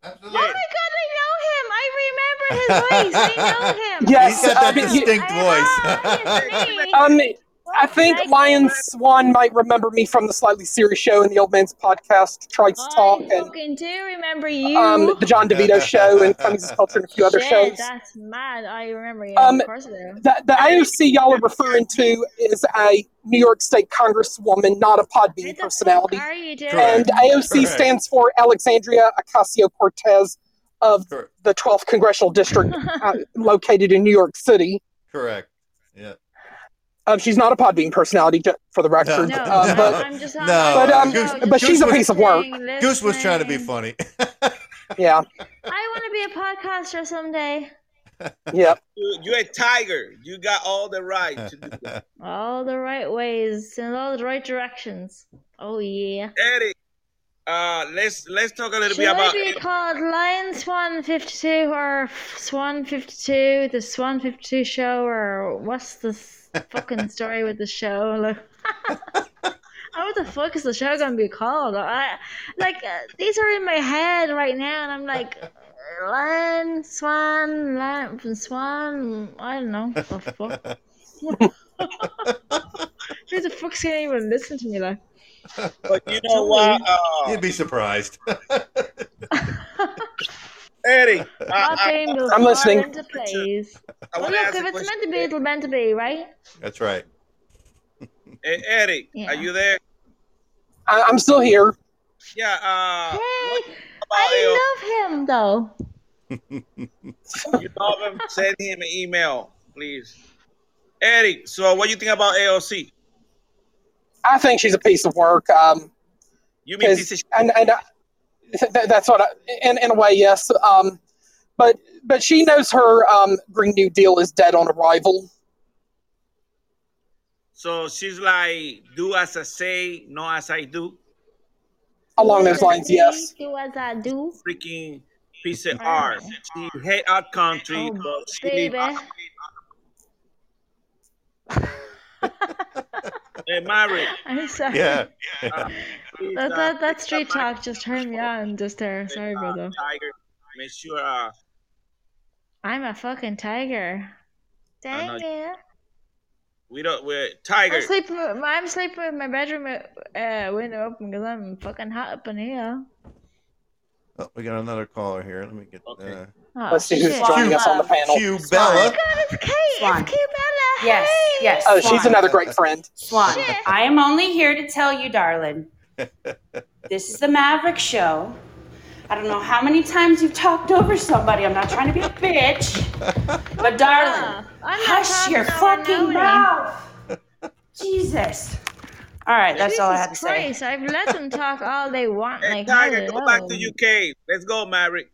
Absolutely. Oh my god, I know him! I remember his voice. I know him. Yes, He's got that uh, distinct I voice. Um. I think Like- Lion Swan might remember me from the Slightly Serious Show and the Old Man's Podcast, Tried to Talk, I and fucking do remember you. um, the John DeVito Show, and Funnies of Culture, and a few other Shit, shows. That's mad. I remember you. Um, of course I do. The, the AOC y'all are referring to is a New York State Congresswoman, not a Podbean personality. are you doing? And Correct. AOC Correct. stands for Alexandria Ocasio Cortez of Correct. the 12th Congressional District uh, located in New York City. Correct. Yeah. Um, she's not a Podbean personality, ju- for the record. No, uh, no, but I'm just on No, but, um, Goose- just but she's a piece of work. listening, Goose was trying to be funny. yeah, I want to be a podcaster someday. yeah. You, you're a tiger. You got all the right to do that. All the right ways and all the right directions. Oh yeah. Eddie, uh, let's let's talk a little Should bit about. be called Lion Swan 52 or Swan 52, the Swan 52 show, or what's the fucking story with the show? Like, oh, what the fuck is the show gonna be called? I, like, uh, these are in my head right now, and I'm like, Lion, Swan, Lion, Swan, I don't know. The fuck? Who the fuck's gonna even listen to me like? But you know what, uh, You'd be surprised. Eddie, What I, game will I'm fall listening. into place? I Well, want look, if it's meant to be, it'll meant to be, right? That's right. Hey, Eddie, Yeah. are you there? I, I'm still here. Yeah. Uh, Hey, about I love him though. you know him? Send him an email, please. Eddie, so what do you think about AOC? I think she's a piece of work. Um, You mean 'cause- piece of shit? and and uh, th- that's what I, in in a way, yes. Um, but but she knows her um, Green New Deal is dead on arrival. So she's like, do as I say, no as I do. Along those lines, yes. Do as I do, Freaking piece of art. She hate our country, Oh, but she baby. Hey, Mary. I'm sorry. Yeah. Uh, please, That, uh, that, that street uh, talk just turned me on just there. Sorry, uh, brother. Tiger, make sure uh, I'm a fucking tiger. I know Dang it. we don't. We're Tiger. I'm sleeping. With, I'm sleeping with my bedroom uh, window open because I'm fucking hot up in here. Oh, we got another caller here. Let me get. Okay. Uh, Oh, Let's see who's shit. joining us on the panel. Q Oh Bella. my god, it's Kate! Swan. It's Kate Yes, Hey! yes. Oh, she's another great friend. Swan, Shit. I am only here to tell you, darling. this is the Maverick Show. I don't know how many times you've talked over somebody. I'm not trying to be a bitch. But, darling, Ah, hush your fucking mouth. Jesus. All right, that's all I have to Jesus say. Christ, I've let them talk all they want. Hey, like, Tiger, hello. go back to UK. Let's go, Maverick.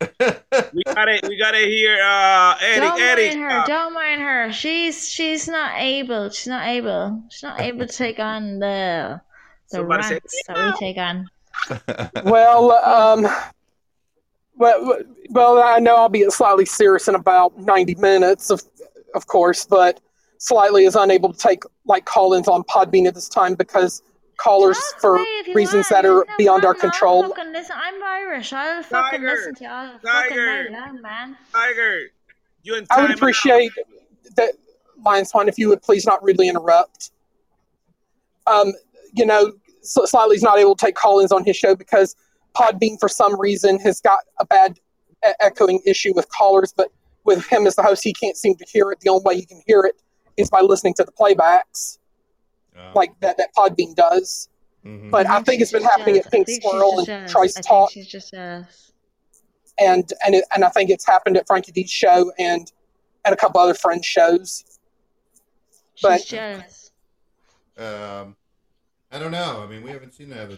We gotta, we gotta hear uh, Eddie. Don't Eddie, mind her. uh, Don't mind her. She's she's not able. She's not able. She's not able to take on the the Somebody say, rants that we take on. Well, um, well, well, I know I'll be slightly serious in about ninety minutes, of of course, but slightly is unable to take like call-ins on Podbean at this time because callers Talk for away if you reasons want. that are no beyond our problem. I'll control. listen. I'm Irish. I'll fucking Tiger. listen to you all fucking Tiger. night long, man. Tiger, You in I would time out. appreciate that, Lion Swan, if you would please not rudely interrupt. Um, you know, S- Slightly's not able to take call-ins on his show because Podbean, for some reason, has got a bad e- echoing issue with callers. But with him as the host, he can't seem to hear it. The only way he can hear it is by listening to the playbacks, Uh, like that that Podbean does. mhm. But I think it's been happening jealous. at Pink I think she's Squirrel and jealous. Trice I think Talk, she's just jealous. and and it, and I think it's happened at Frankie D's show and and a couple other friends' shows. She's But- jealous. Um, I don't know. I mean, we haven't seen that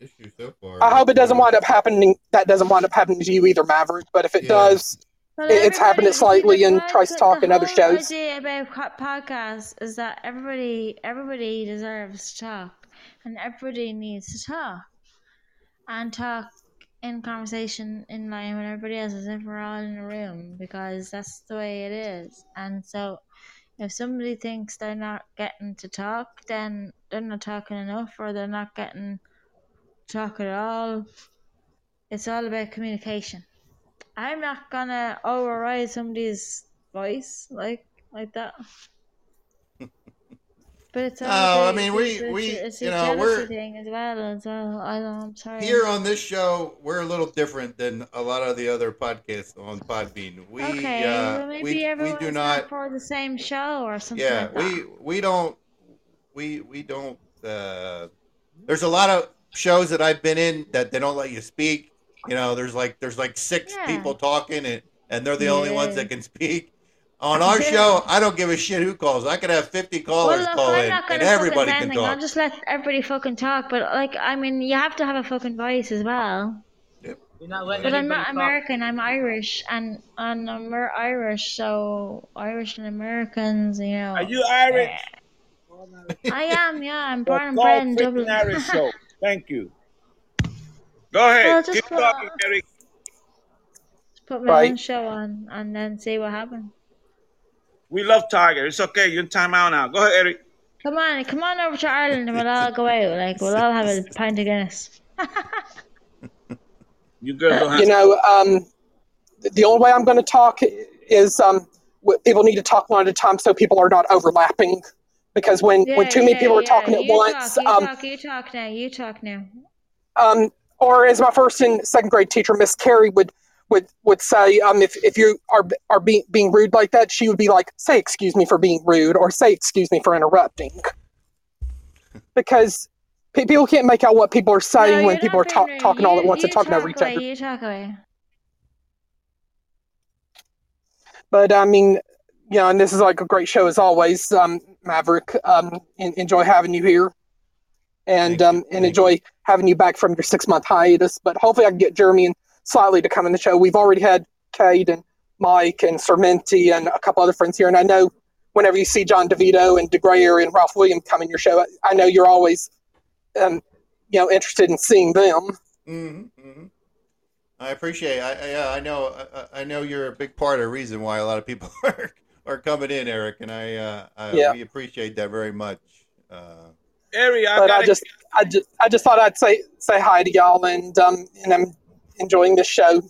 issue so far. I hope it doesn't wind up happening. That doesn't wind up happening to you either, Maverick. But if it Yeah. does, Well, It- it's happened at Slightly the and Trice Talk the and other shows. idea about podcasts is that everybody everybody deserves to talk, and everybody needs to talk, and talk in conversation in line with everybody else as if we're all in a room because that's the way it is. And so, if somebody thinks they're not getting to talk, then they're not talking enough, or they're not getting to talk at all. It's all about communication. I'm not gonna override somebody's voice like like that. But it's No, I mean, we- it's, we- it's you a know, we're- thing as well as well. I don't. I'm sorry. Here on this show, we're a little different than a lot of the other podcasts on Podbean. We okay, uh, well maybe we, we everyone's do not for the same show or something. Yeah, like we we don't we we don't. Uh, there's a lot of shows that I've been in that they don't let you speak. You know, there's like there's like six Yeah. people talking, and and they're the only ones that can speak. On our Yeah. show, I don't give a shit who calls. I could have 50 callers well, look, call I'm in, not and gonna everybody fucking can bend, like, I'll talk. just let everybody fucking talk. But like, I mean, you have to have a fucking voice as well. You're not But I'm anybody not talk. American. I'm Irish, and and I'm we're Irish, so Irish and Americans, you know. Are you Irish? I am, yeah. I'm born and bred in Dublin. Irish show. Thank you. Go ahead. Well, just Keep put- talking, Eric. Put my Right. own show on, and then see what happens. We love Tiger. It's okay. You're in timeout now. Go ahead, Eric. Come on, come on over to Ireland, and we'll all go out. Like we'll all have a pint of Guinness. You girls don't have you know, um, the only way I'm going to talk is um, people need to talk one at a time so people are not overlapping. Because when, when too many people are talking at you once, Talk, you um, talk, you talk now. You talk now. um, or as my first and second grade teacher, Miss Carey, would would would say, um, if, if you are are being being rude like that, she would be like, say excuse me for being rude, or say excuse me for interrupting, because pe- people can't make out what people are saying No, when people are not talk, being rude. talking all at once and talking talk over each away, other. You talk away. But I mean, you know, and this is like a great show as always, um, Maverick. Um, en- enjoy having you here, and um, and Thank enjoy having you back from your six month hiatus. But hopefully, I can get Jeremy and Slightly to come in the show. We've already had Cade and Mike and Sermenti and a couple other friends here, and I know whenever you see John DeVito and DeGray and Ralph Williams come in your show, I, I know you're always, um, you know, interested in seeing them. hmm hmm I appreciate. I, I yeah, I know. I, I know you're a big part of the reason why a lot of people are are coming in, Eric, and I, uh, I Yeah. we appreciate that very much. Uh, Eric, I But got I just, I just, I just thought I'd say say hi to y'all, and um, and I'm enjoying the show.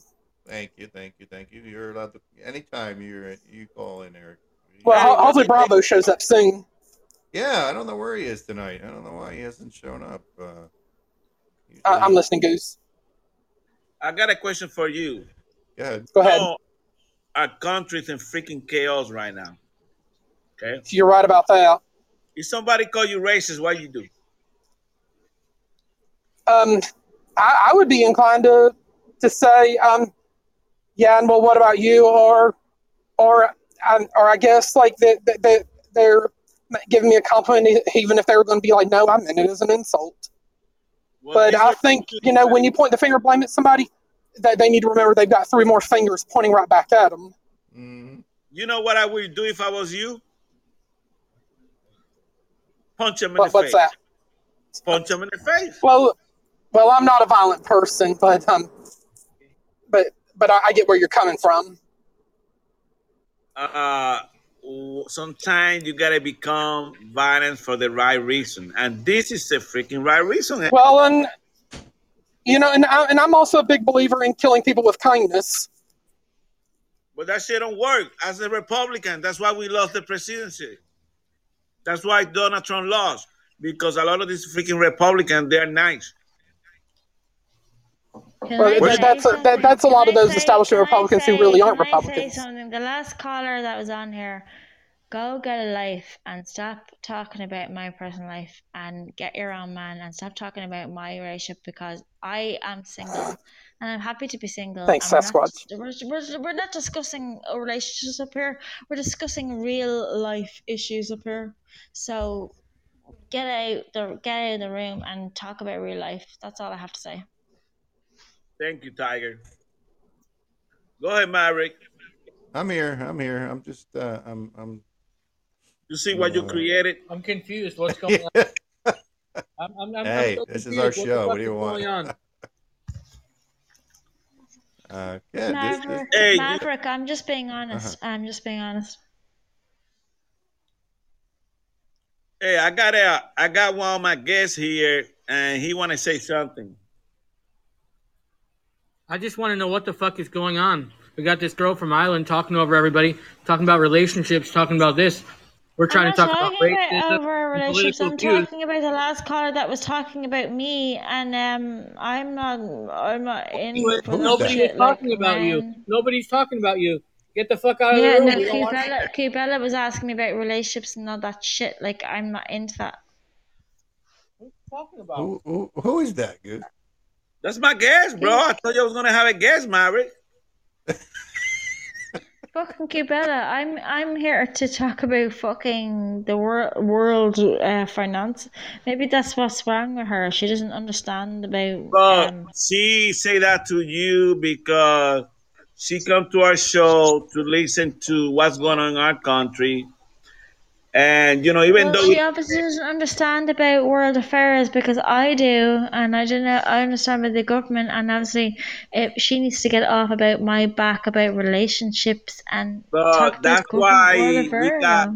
thank you, thank you, thank you. You're allowed to anytime you're you call in, Eric. Well, Yeah, hopefully Bravo shows up soon. Yeah, I don't know where he is tonight. I don't know why he hasn't shown up. Uh, usually- I- I'm listening, Goose. I got a question for you. Go ahead. Go ahead. No, our country's in freaking chaos right now. Okay. You're right about that. If somebody call you racist, what do you do? Um, I, I would be inclined to to say, um, yeah, and well, what about you? Or, or, um, or I guess like that that that they're giving me a compliment, even if they were going to be like, no, I meant it as an insult. Well, But I think you know when you point the finger, blame at somebody. That they need to remember they've got three more fingers pointing right back at them. hmm You know what I would do if I was you? Punch him in What, the what's face. that? Punch him in the face. Well, well, I'm not a violent person, but um, but but I, I get where you're coming from. Uh, sometimes you gotta become violent for the right reason, and this is the freaking right reason. Well, and you know, and I, and I'm also a big believer in killing people with kindness. But that shit don't work. As a Republican, that's why we lost the presidency. That's why Donald Trump lost. Because a lot of these freaking Republicans, they're nice. Well, that- that's a- that- that's a lot of those say- establishment Republicans who really aren't can say Republicans. something? The last caller that was on here, go get a life and stop talking about my personal life and get your own man and stop talking about my relationship because I am single and I'm happy to be single. Thanks, and we're not- Sasquatch. We're, we're, we're not discussing relationships up here. We're discussing real life issues up here. So get out the get out of the room and talk about real life. That's all I have to say. Thank you, Tiger. Go ahead, Maverick. I'm here. I'm here. I'm just. Uh, I'm. I'm. You see what you Uh, created? I'm confused. What's going on? I'm, I'm, I'm, Hey, I'm so this is our show. fuck What do you want? Going on? Uh, yeah. This, this, Maverick, Hey, you- Maverick, I'm just being honest. Uh-huh. I'm just being honest. Hey, I got a, I got one of my guests here, and he want to say something. I just want to know what the fuck is going on. We got this girl from Ireland talking over everybody, talking about relationships, talking about this. We're trying I'm to talk about talking about racism over relationships. I'm views. talking about the last caller that was talking about me, and um, I'm not. I'm not in Anyway, for that Nobody shit. talking like, about you. Nobody's talking about you. Get the fuck out of Yeah, the room. Yeah, no, We don't Cubella, Cubella was asking me about relationships and all that shit. Like, I'm not into that. What are you talking about? who, who, who is that, Goose? That's my guest, bro. I told you I was gonna have a guest, Maverick. Fucking Cubella, I'm I'm here to talk about fucking the wor- world uh, finance. Maybe that's what's wrong with her. She doesn't understand about. But Um, she say that to you because she come to our show to listen to what's going on in our country, and you know, even well, though she we, obviously doesn't understand about world affairs because I do, and I don't know. I understand about the government, and obviously, if she needs to get off about my back about relationships and But talk about that's government why world we affairs. got-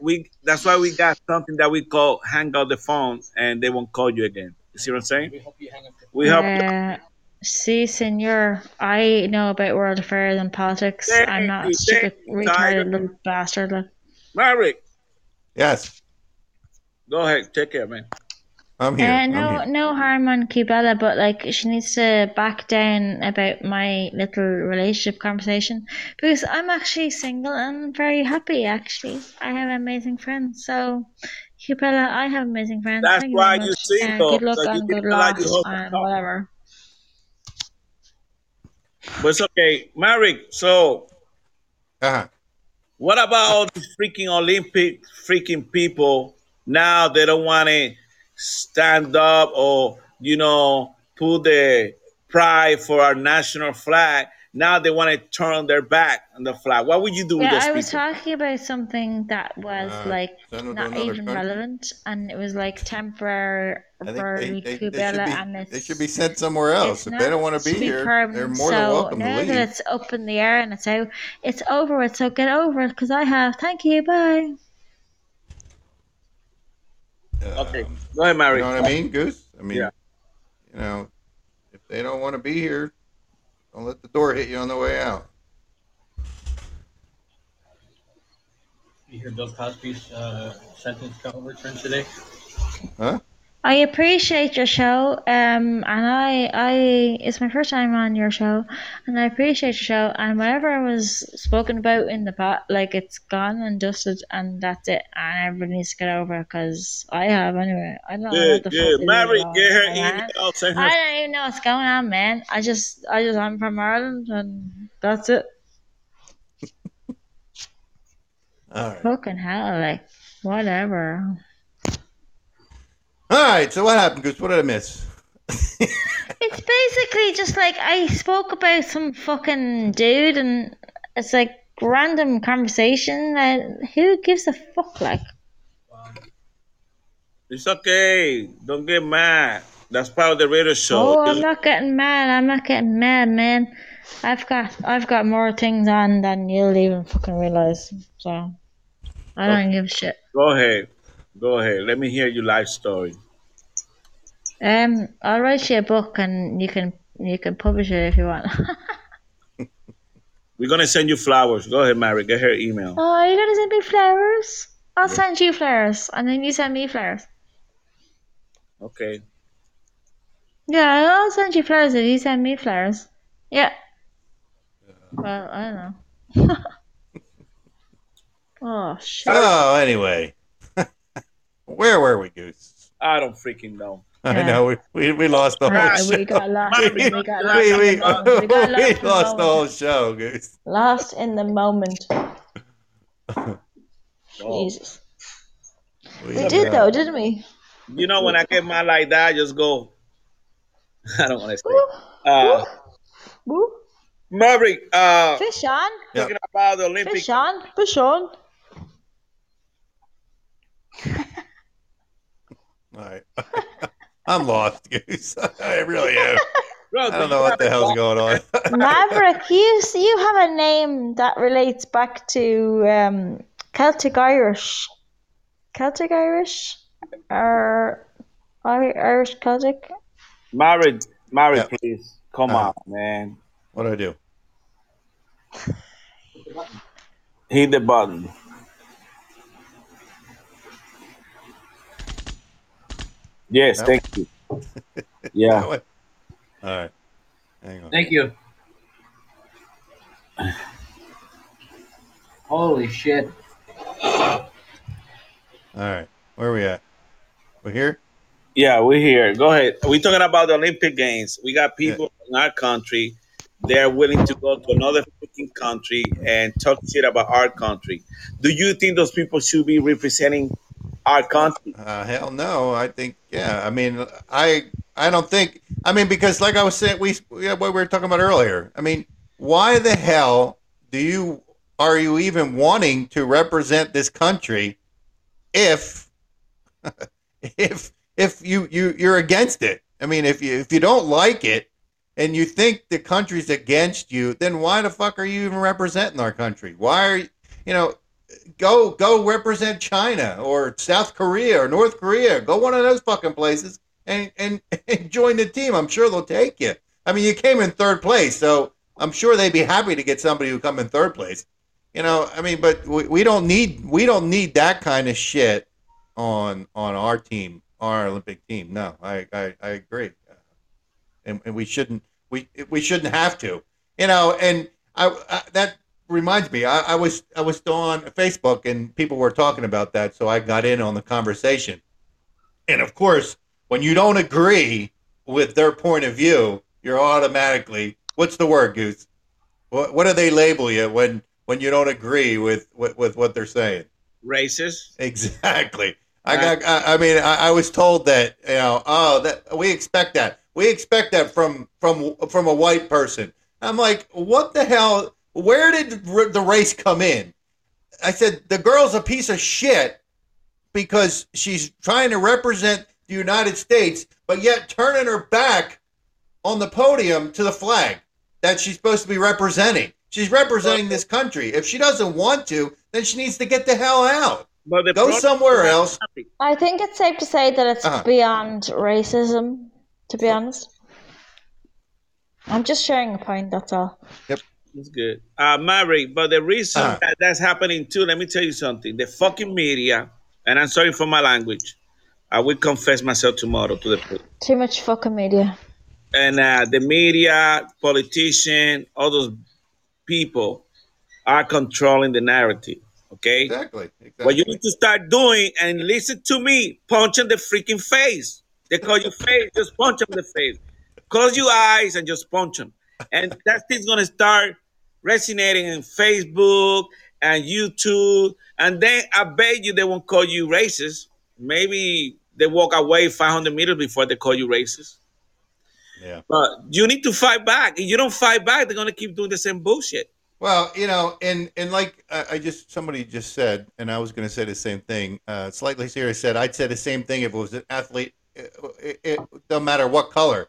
we that's why we got something that we call hang up the phone, and they won't call you again. You see what I'm saying? We hope you hang up the We help. See, senor, I know about world affairs and politics. Thank I'm not you, a stupid, thank you, Tiger. retarded little bastard. Like. Maverick, Yes, go ahead, take care, man. I'm here. Uh, I'm no, here. no harm on Cubella, but like she needs to back down about my little relationship conversation because I'm actually single and very happy. Actually, I have amazing friends. So, Cubella, I have amazing friends. That's Thank why very you're much. single, Uh, good luck so you and good luck your husband and whatever. But it's okay, Maverick. So, Uh-huh. What about all these freaking Olympic freaking people? Now they don't want to stand up or you know put the pride for our national flag. Now they want to turn their back on the flag. What would you do with Yeah, those I was people? talking about something that was Uh, like send them to not even country? relevant, and it was like temporary for they, they, they, should and be, it's they should be sent somewhere else. It's If they don't want to be here, permanent, they're more than so welcome to now leave. that it's up in the air and it's out, it's over with. So get over it, because I have. Thank you. Bye. Okay, Um, go ahead, you Maverick. know what I mean, Goose? I mean, Yeah. you know, if they don't want to be here, don't let the door hit you on the way out. You hear Bill Cosby's uh, sentence got overturned today? Huh? I appreciate your show, um, and I, I, it's my first time on your show, and I appreciate your show, and whatever was spoken about in the pot, like it's gone and dusted, and that's it, and everybody needs to get over it, because I have anyway. I don't know Good, what the good. fuck is Maverick, going get her on, man. email. Send her. I don't even know what's going on, man. I just, I just, I'm from Ireland, and that's it. All right. Fucking hell, like, whatever. All right. So what happened, Goose? What did I miss? It's basically just like I spoke about some fucking dude, and it's like random conversation. And who gives a fuck? Like, It's okay. Don't get mad. That's part of the radio show. oh, I'm not getting mad. I'm not getting mad, man. I've got, I've got more things on than you'll even fucking realize. So I don't give a shit. Go ahead. Go ahead. Let me hear your life story. Um, I'll write you a book, and you can, you can publish it if you want. We're gonna send you flowers. Go ahead, Mary. Get her email. Oh, are you gonna send me flowers? I'll send you flowers, and then you send me flowers. Okay. Yeah, I'll send you flowers if you send me flowers. Yeah. Well, I don't know. oh shit! Oh, anyway, where were we, Goose? I don't freaking know. I Yeah. know we, we, we lost the whole Right, show. we got lost. We- We got lost. we, in we, the moment. We lost in the lost the whole show, Goose. Lost in the moment. Jesus. We did though, didn't we? You know, when I get mad like that, I just go. I don't want to say. Uh, Woo. Maverick, uh, Fish on. Yeah. talking about the Olympic. Fish on. Fish on. All right. I'm lost, Goose. I really am. Bro, I don't know what the hell's going on. Maverick, you you have a name that relates back to um, Celtic Irish. Celtic Irish? Or Irish Celtic? Married, married, Yeah. please. Come Uh-huh. on, man. What do I do? Hit the button. Yes, No. thank you. Yeah. All right. Hang on. Thank you. Holy shit. All right. Where are we at? We're here? Yeah, we're here. Go ahead. We're talking about the Olympic Games. We got people in our country. They're willing to go to another freaking country and talk shit about our country. Do you think those people should be representing our country? Uh, hell no. I think yeah. I mean, I I don't think. I mean, because like I was saying, we yeah, what we were talking about earlier. I mean, why the hell do you are you even wanting to represent this country if if if you you you're against it? I mean, if you if you don't like it and you think the country's against you, then why the fuck are you even representing our country? Why are you, you know? Go go represent China or South Korea or North Korea. Go one of those fucking places and, and and join the team. I'm sure they'll take you. I mean, you came in third place, so I'm sure they'd be happy to get somebody who come in third place. You know, I mean, but we, we don't need we don't need that kind of shit on on our team, our Olympic team. No, I I, I agree, and, and we shouldn't we we shouldn't have to. You know, and I, I that reminds me, I, I was I was still on Facebook and people were talking about that, so I got in on the conversation. And of course, when you don't agree with their point of view, you're automatically what's the word, Goose? What what do they label you when when you don't agree with with, with what they're saying? Racist? Exactly. I got. I, I mean, I, I was told that you know. Oh, that we expect that. We expect that from from from a white person. I'm like, what the hell? Where did r- the race come in? I said the girl's a piece of shit because she's trying to represent the United States, but yet turning her back on the podium to the flag that she's supposed to be representing. She's representing this country. If she doesn't want to, then she needs to get the hell out. Go somewhere else. I think it's safe to say that it's Uh-huh. beyond racism, to be honest. I'm just sharing a point, that's all. That's good. Uh, Maverick, but the reason Uh. that that's happening too, let me tell you something. The fucking media, and I'm sorry for my language, I will confess myself tomorrow to the police. Too much fucking media. And uh, the media, politician, all those people are controlling the narrative. Okay? Exactly. exactly. What you need to start doing, and listen to me, punch in the freaking face. They call you face, just punch them in the face. Close your eyes and just punch them. And that thing's gonna start resonating in Facebook and YouTube. And then I bet you they won't call you racist. Maybe they walk away 500 meters before they call you racist. Yeah. But you need to fight back. If you don't fight back, they're gonna keep doing the same bullshit. Well, you know, and and like I I just somebody just said, and I was going to say the same thing. Uh, slightly serious said I'd say the same thing if it was an athlete. It, it, it don't matter what color.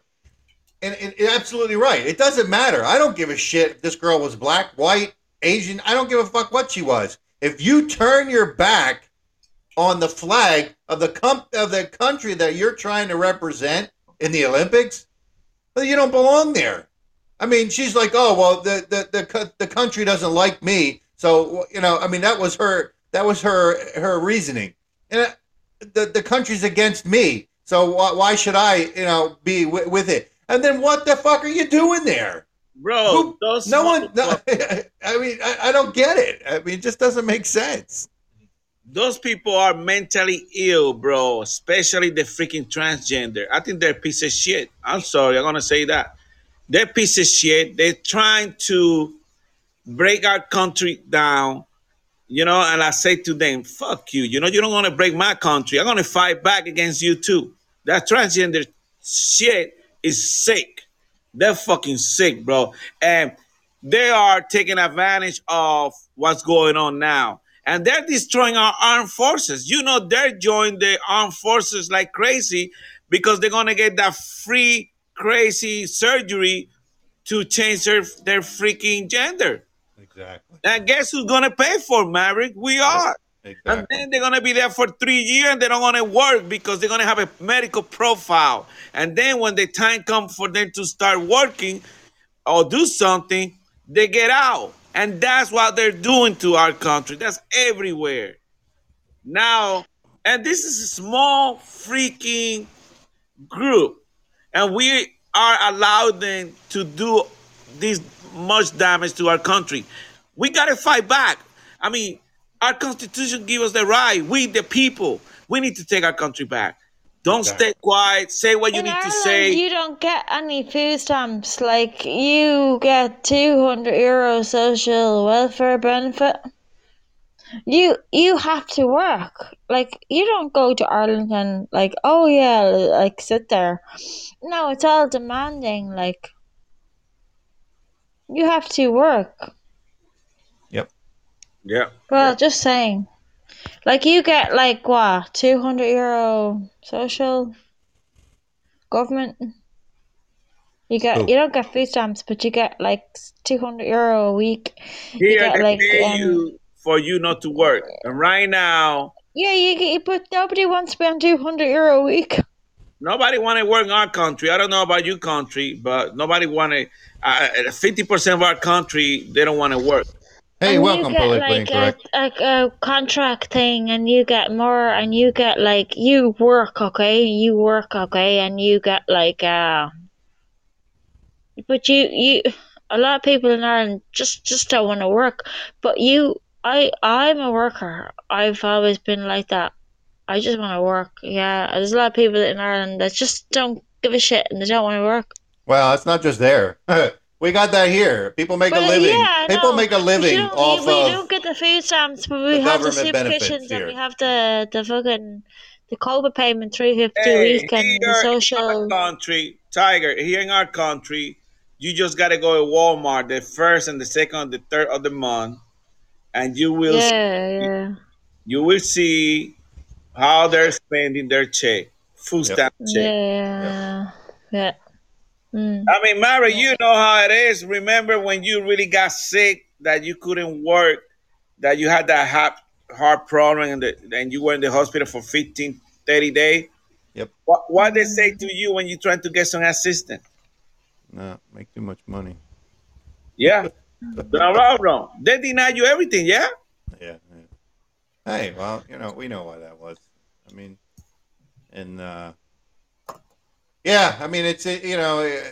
And it, it- absolutely right. It doesn't matter. I don't give a shit if this girl was black, white, Asian. I don't give a fuck what she was. If you turn your back on the flag of the com- of the country that you're trying to represent in the Olympics, well, you don't belong there. I mean, she's like, oh well, the the the the country doesn't like me, so you know, I mean, that was her that was her her reasoning, and uh, the the country's against me, so why, why should I you know be w- with it? And then what the fuck are you doing there? Bro, Who- those no one. No, I mean, I, I don't get it. I mean, it just doesn't make sense. those people are mentally ill, bro. Especially the freaking transgender. I think they're a piece of shit. I'm sorry, I'm gonna say that. They're a piece of shit. They're trying to break our country down. You know, and I say to them, fuck you. You know, you don't want to break my country. I'm gonna fight back against you too. That transgender shit is sick. They're fucking sick, bro. And they are taking advantage of what's going on now. And they're destroying our armed forces. You know, they're joining the armed forces like crazy because they're gonna get that free crazy surgery to change their, their freaking gender. Exactly. And guess who's gonna pay for it, Maverick? We are. And then they're gonna be there for three years and they don't wanna work because they're gonna have a medical profile. And then when the time comes for them to start working or do something, they get out. And that's what they're doing to our country. That's everywhere. Now, and this is a small freaking group. And we are allowed them to do this much damage to our country. We gotta fight back. I mean, our constitution gives us the right. We the people. We need to take our country back. Don't Exactly. stay quiet. Say what you In need to Ireland, say. you don't get any food stamps. Like you get two hundred euro social welfare benefit. You you have to work. Like you don't go to Ireland and like oh yeah like sit there. No, it's all demanding. Like you have to work. Yeah. Well, just saying. Like you get like what two hundred euro social government. You get Oh. you don't get food stamps, but you get like two hundred euro a week. You Here get they like pay um, you for you not to work. And right now, yeah, you get but nobody wants to spend two hundred euro a week. nobody want to work in our country. I don't know about your country, but nobody want to. Fifty percent of our country, they don't want to work. Hey, and welcome, you get politically like incorrect. a, a, a contract thing, and you get more, and you get like you work, okay, you work, okay, and you get like uh. But you you a lot of people in Ireland just just don't want to work. But you, I I'm a worker. I've always been like that. I just want to work. Yeah, there's a lot of people in Ireland that just don't give a shit and they don't want to work. Well, it's not just there. we got that here. People make But, a living. yeah, People know. make a living don't- off we, of. don't get the food stamps, but we the have the government benefits and we have the the fucking the COVID payment three fifty a Hey, week and the here in social. our country, Tiger, here in our country, you just gotta go to Walmart the first and the second and the third of the month, and you will Yeah, yeah, you will see how they're spending their check, food Yep. stamp check. yeah, yeah. Mm. I mean, Mary, you know how it is. Remember when you really got sick that you couldn't work, that you had that heart, heart problem and, the, and you were in the hospital for 15, 30 days? Yep. What, what they say to you when you're trying to get some assistance? No, make too much money. Yeah. no, wrong, wrong. They deny you everything, yeah? Yeah, yeah. Hey, well, you know, we know why that was. I mean, and uh, yeah, I mean, it's it, you know, it,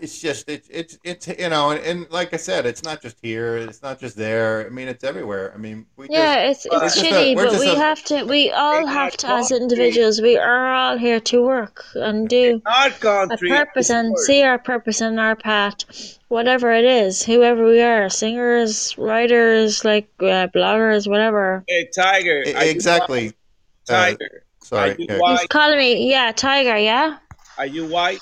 it's just it's it's it's you know, and, and like I said, it's not just here, it's not just there. I mean, it's everywhere. I mean, we Yeah, just it's it's just shitty, we're but we a- have to. We all have to, as individuals, we are all here to work and do Our a purpose and worse. see our purpose and our path, whatever it is, whoever we are, singers, writers, like uh, bloggers, whatever. Hey, Tiger. exactly. white? Uh, Tiger. Sorry. Are you white? He's calling me, yeah, Tiger, yeah, Are you white?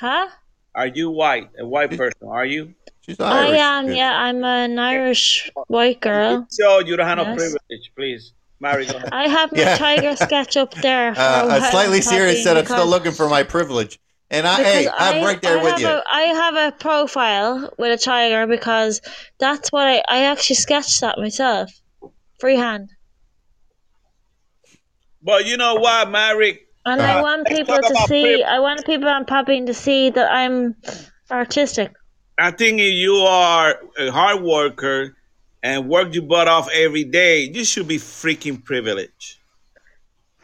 huh? Are you white? A white person? Are you? She's I am, yeah, I'm an Irish white girl. So you don't have no Yes. privilege, please. Mary, go ahead. I have my Yeah. tiger sketch up there. Uh, a a slightly serious Poppy, said, I'm still looking for my privilege. And I, hey, I'm right there I with have you. A, I have a profile with a tiger because that's what I, I actually sketched that myself. Freehand. But you know what, Mary? And I Uh, want people to see. privilege. I want people on Podbean to see that I'm artistic. I think if you are a hard worker and work your butt off every day, you should be freaking privileged.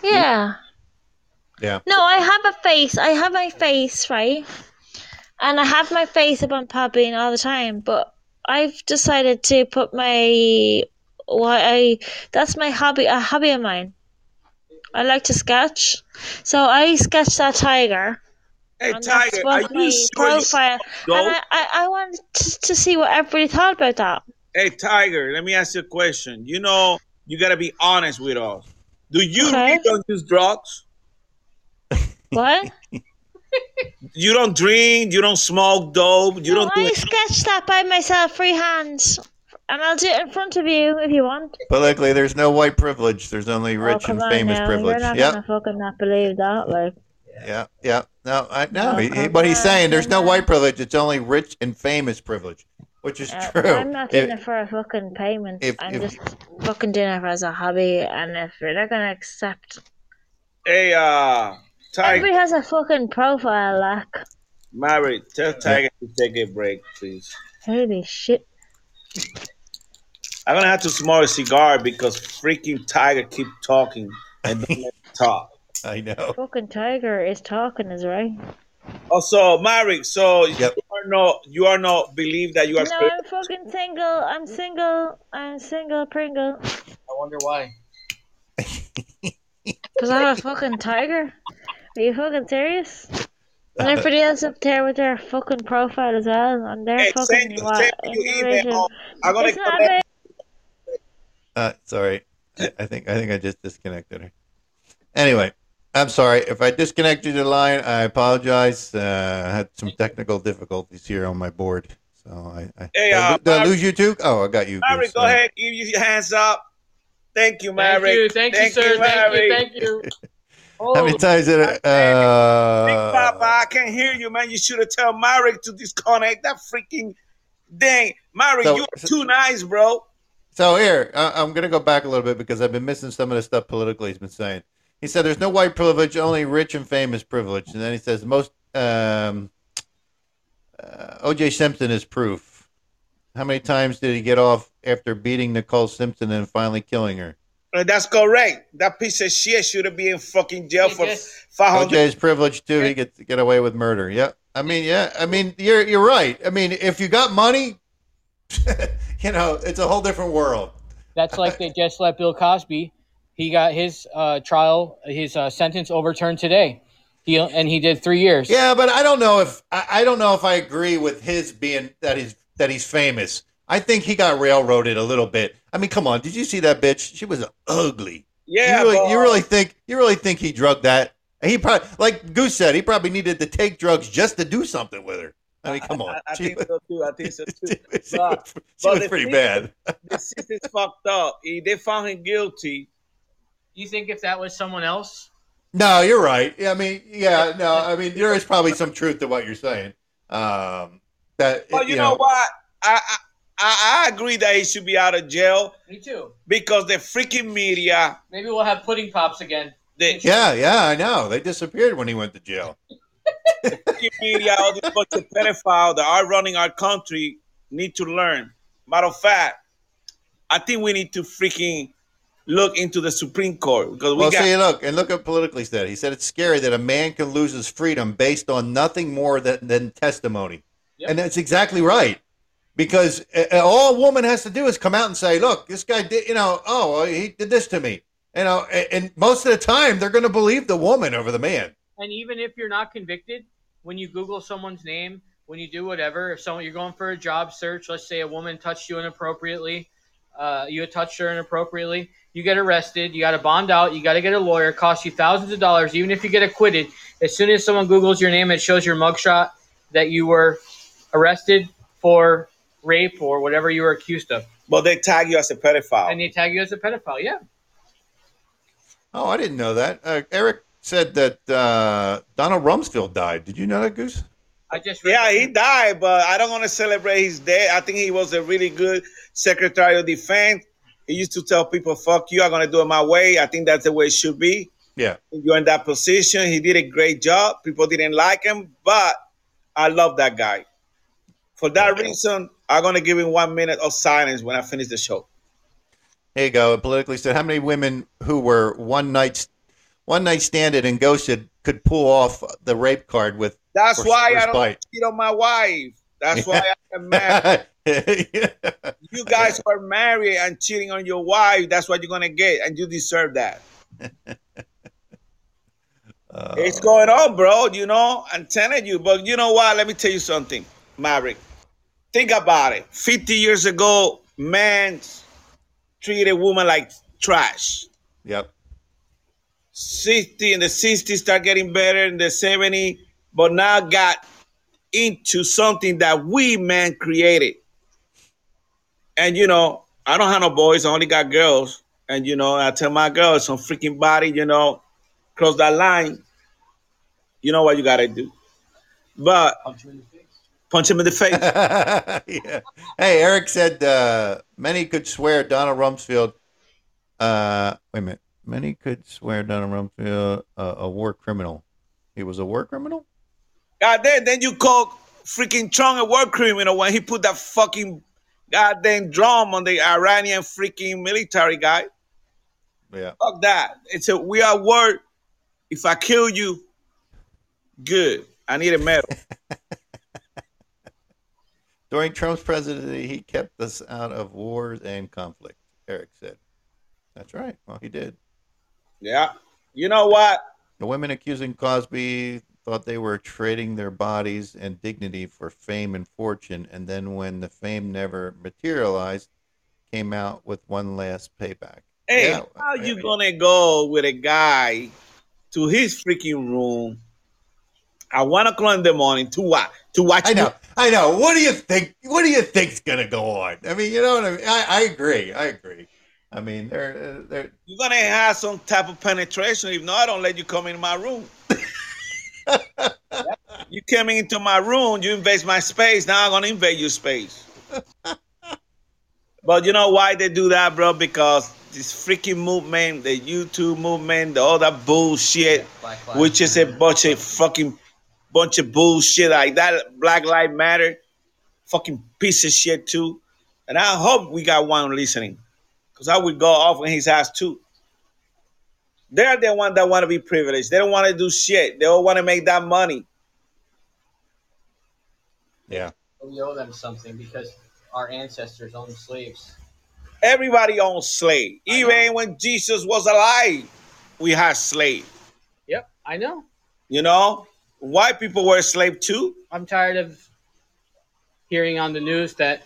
Yeah. Yeah. No, I have a face. I have my face, right? And I have my face up on Podbean all the time, but I've decided to put my why I that's my hobby a hobby of mine. I like to sketch. So I sketched that tiger. Hey, and Tiger, are you sure profile go? and I, I, I wanted to, to see what everybody thought about that. Hey, Tiger, let me ask you a question. You know, you got to be honest with us. Do you Okay. really don't use drugs? What? You don't drink, you don't smoke dope, you no, don't do I sketched that by myself freehand. And I'll do it in front of you if you want. Politically, there's no white privilege. There's only oh, rich come and on famous now. privilege. You're not Yep. gonna fucking not believe that, like. Yeah, yeah. No, I no. Oh, he, he- what he's saying, there's no white privilege. It's only rich and famous privilege, which is Uh, true. I'm not If- doing it for a fucking payment. if- I'm if- just fucking doing it as a hobby, and if they're not gonna accept, Hey, uh, Tiger, everybody has a fucking profile, like. Mary, tell Tiger to take a break, please. Holy shit! I'm gonna have to smoke a cigar because freaking Tiger keep talking and don't let talk. I know. Fucking tiger is talking, is right. Also, Mary, so Yep. you are no, you are not believe that you are. No, I'm fucking single. I'm single. I'm single, Pringle. I wonder why. Cause I'm a fucking tiger. Are you fucking serious? And uh, everybody else up there with their fucking profile as well, and they're Hey, fucking send, what? send me your Innovation. email. I'm gonna It's not connect. about Uh, sorry. I, I think I think I just disconnected her. Anyway, I'm sorry if I disconnected the line. I apologize. Uh, I had some technical difficulties here on my board, so I. I Hey, uh, lo- did I lose you too? Oh, I got you. Mary, go Uh, ahead, give you your hands up. Thank you, Thank Mary. you, thank, you, sir. thank you, thank you. How many times did I? Big Papa, Uh, I can't hear you, man. You should have told Mary to disconnect that freaking thing. Mary, So- you're too nice, bro. So here, I, I'm going to go back a little bit because I've been missing some of the stuff politically he's been saying. He said there's no white privilege, only rich and famous privilege. And then he says most um, uh, O.J. Simpson is proof. How many times did he get off after beating Nicole Simpson and finally killing her? Uh, That's correct. That piece of shit should have been in fucking jail He for just- 500. O.J. is privileged too. He gets to get away with murder. Yeah, I mean, yeah, I mean, you're you're right. I mean, if you got money, you know, it's a whole different world. That's like they just let Bill Cosby. He got his uh, trial, his uh, sentence overturned today. He and he did three years. Yeah, but I don't know if I, I don't know if I agree with his being that he's that he's famous. I think he got railroaded a little bit. I mean, come on, did you see that bitch? She was ugly. Yeah, you really, you really think you really think he drugged that? He probably, like Goose said, he probably needed to take drugs just to do something with her. I mean, come on, I, I she, think so too. I think so too. she was, she But- was- she but was pretty bad. the system's fucked up. If they found him guilty. You think if that was someone else? No, you're right. I mean, yeah, no, I mean, there is probably some truth to what you're saying. Um, that But you, know, what? I, I I I agree that he should be out of jail Me too. because the freaking media, Maybe we'll have pudding pops again. the Yeah, yeah, I know. They disappeared when he went to jail. Media, all these bunch of pedophiles that are running our country need to learn. Matter of fact, I think we need to freaking look into the Supreme Court because we Well, got see, look, and look at politically said. He said it's scary that a man can lose his freedom based on nothing more than, than testimony. Yep. And that's exactly right. Because all a woman has to do is come out and say, look, this guy did, you know, oh, he did this to me. You know, and, and most of the time they're going to believe the woman over the man. And even if you're not convicted, when you Google someone's name, when you do whatever, if someone you're going for a job search, let's say a woman touched you inappropriately, uh, you had touched her inappropriately, you get arrested, you got to bond out, you got to get a lawyer, it costs you thousands of dollars. Even if you get acquitted, as soon as someone Googles your name, it shows your mugshot that you were arrested for rape or whatever you were accused of, Well, they tag you as a pedophile. and they tag you as a pedophile. Yeah, Oh, I didn't know that. Uh, Eric said that uh, Donald Rumsfeld died. Did you know that, Goose? I just yeah, that. he died, but I don't want to celebrate his death. I think he was a really good Secretary of Defense. He used to tell people, "Fuck you, I'm gonna do it my way." I think that's the way it should be. Yeah. You're in that position. He did a great job. People didn't like him, but I love that guy. For that reason, I'm gonna give him one minute of silence when I finish the show. Here you go. Politically said, how many women who were one night one night standed and ghosted could pull off the rape card with? That's why I don't bite. cheat on my wife. That's why I am married. You guys are married and cheating on your wife, that's what you're gonna get, and you deserve that. Uh, It's going on, bro. You know, I'm telling you. But you know what? Let me tell you something, Maverick. Think about it. 50 years ago, men treated women like trash. yep. 60 in the 60s start getting better in the 70s, but now got into something that we men created. And you know, I don't have no boys, I only got girls. And you know, I tell my girls, some freaking body, you know, cross that line. You know what you gotta do. But punch him in the face. yeah. Hey, Eric said uh, many could swear Donald Rumsfeld. Uh, wait a minute. Many could swear Donald Rumsfeld uh, a war criminal. He was a war criminal. God damn, then you call freaking Trump a war criminal when he put that fucking goddamn drum on the Iranian freaking military guy. Yeah. Fuck that. It's a we are war. If I kill you, good. I need a medal. During Trump's presidency, he kept us out of wars and conflict. Eric said. That's right. Well, he did. Yeah. You know what? The women accusing Cosby thought they were trading their bodies and dignity for fame and fortune, and then when the fame never materialized, came out with one last payback. Hey, Yeah, how you gonna go with a guy to his freaking room at one o'clock in the morning to what? To watch I know, I know. What do you think? What do you think's gonna go on? I mean, you know what I mean. I, I agree. I agree. I mean, they're uh, they're You're gonna have some type of penetration. If not, I don't let you come in my room. you came into my room, you invade my space. Now I'm gonna invade your space. but you know why they do that, bro? Because this freaking movement, the MeToo movement, the all that bullshit, which is a bunch of fucking bunch of bullshit like that. Black Lives Matter, fucking piece of shit too. And I hope we got one listening, because I would go off on his ass too. They're the one that want to be privileged. They don't want to do shit. They don't want to make that money. yeah. We owe them something because our ancestors owned slaves. Everybody owned slave. I Even when Jesus was alive, we had slave. Yep, I know. You know, white people were slave too. I'm tired of hearing on the news that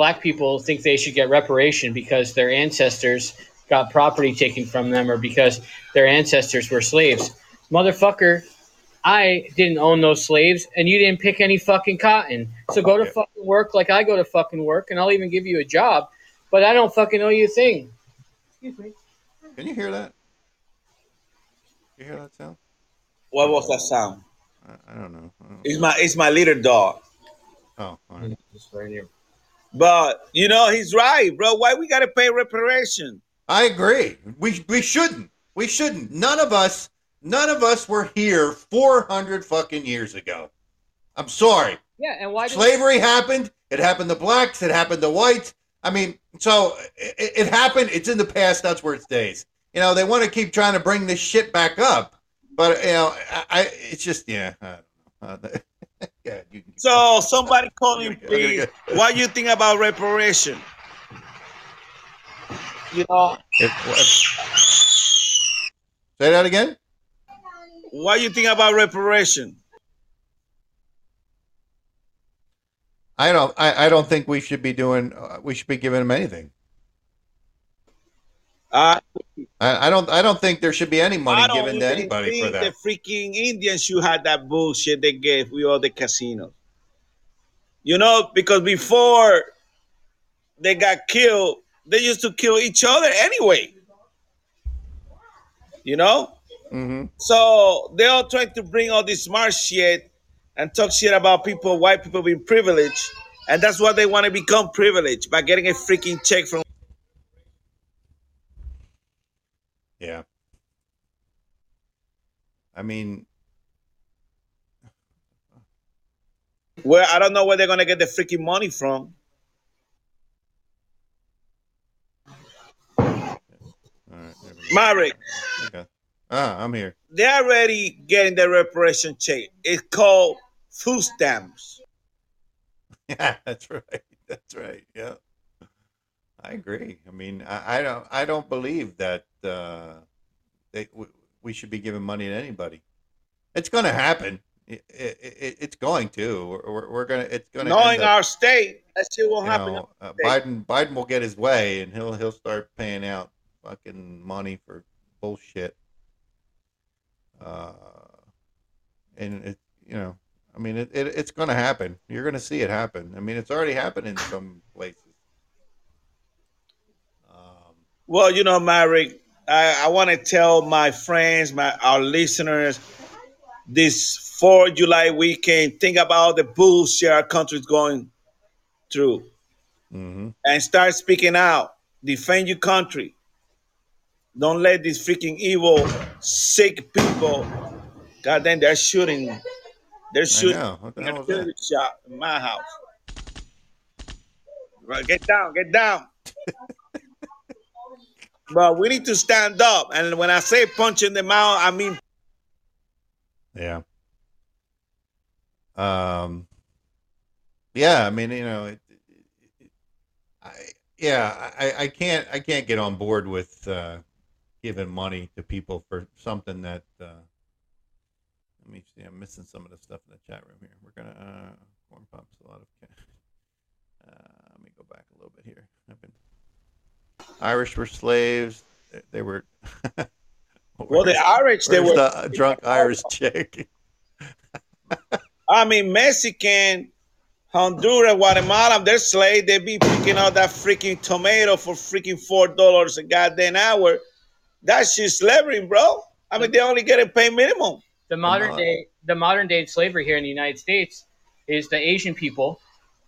black people think they should get reparation because their ancestors got property taken from them or because their ancestors were slaves. Motherfucker, I didn't own those slaves and you didn't pick any fucking cotton. So go to fucking work like I go to fucking work and I'll even give you a job, but I don't fucking owe you a thing. Excuse me. Can you hear that? You hear that sound? What was that sound? I, I don't know. I don't It's my it's my little dog. Oh, all right. Just right here. But you know, he's right, bro. Why we gotta pay reparation? I agree. We we shouldn't. We shouldn't. None of us. None of us were here 400 fucking years ago. I'm sorry. Yeah, and why did Slavery happened. It happened to blacks. It happened to whites. I mean, so it, it happened. It's in the past. That's where it stays. You know, they want to keep trying to bring this shit back up, but you know, I, I it's just yeah. I don't know. Uh, yeah. You, So somebody call him, Okay, please. What you think about reparation? You know, if- say that again. what you think about reparation? I don't. I, I don't think we should be doing. Uh, we should be giving them anything. Uh, I, I don't. I don't think there should be any money given to anybody for that. the freaking Indians should had that bullshit they gave we all the casinos. You know, because before they got killed, they used to kill each other anyway. You know? hmm So they all trying to bring all this smart shit and talk shit about people, white people being privileged. And that's why they want to become privileged by getting a freaking check from Yeah. I mean, Where I don't know where they're gonna get the freaking money from. all right, there we go. Maverick, Okay. Ah, I'm here. they're already getting the reparation check. It's called food stamps. Yeah, that's right. That's right. Yeah, I agree. I mean, I, I don't. I don't believe that uh, they, we, we should be giving money to anybody. It's going to happen. It, it, it, it's going to. We're, we're, we're gonna. It's going to. Knowing our state, that shit won't you happen. know, uh, Biden Biden will get his way, and he'll he'll start paying out fucking money for bullshit. Uh, and it, you know, I mean, it, it it's going to happen. You're going to see it happen. I mean, it's already happened in some places. Um, Well, you know, Maverick, I, I want to tell my friends, my our listeners, this 4th of July weekend, think about the bullshit our country's going through mhm. and start speaking out. Defend your country. Don't let these freaking evil, sick people. God damn, they're shooting. They're shooting. the They're shooting shot in my house. Right, get down, get down. but we need to stand up. And when I say punch in the mouth, I mean Yeah. Um. Yeah, I mean, you know, it, it, it- I yeah, I, I can't I can't get on board with uh, giving money to people for something that. Uh, let me see. I'm missing some of the stuff in the chat room here. We're gonna uh, corn pops a lot of. Uh, let me go back a little bit here. I've been Irish were slaves. They, they were. well, the Irish they were the uh, drunk Irish chick? I mean Mexican, Honduras, Guatemala, they're slave. They be picking out that freaking tomato for freaking four dollars a goddamn hour. That's just slavery, bro. I mean, they only getting paid minimum. The modern day, the modern day slavery here in the United States is the Asian people.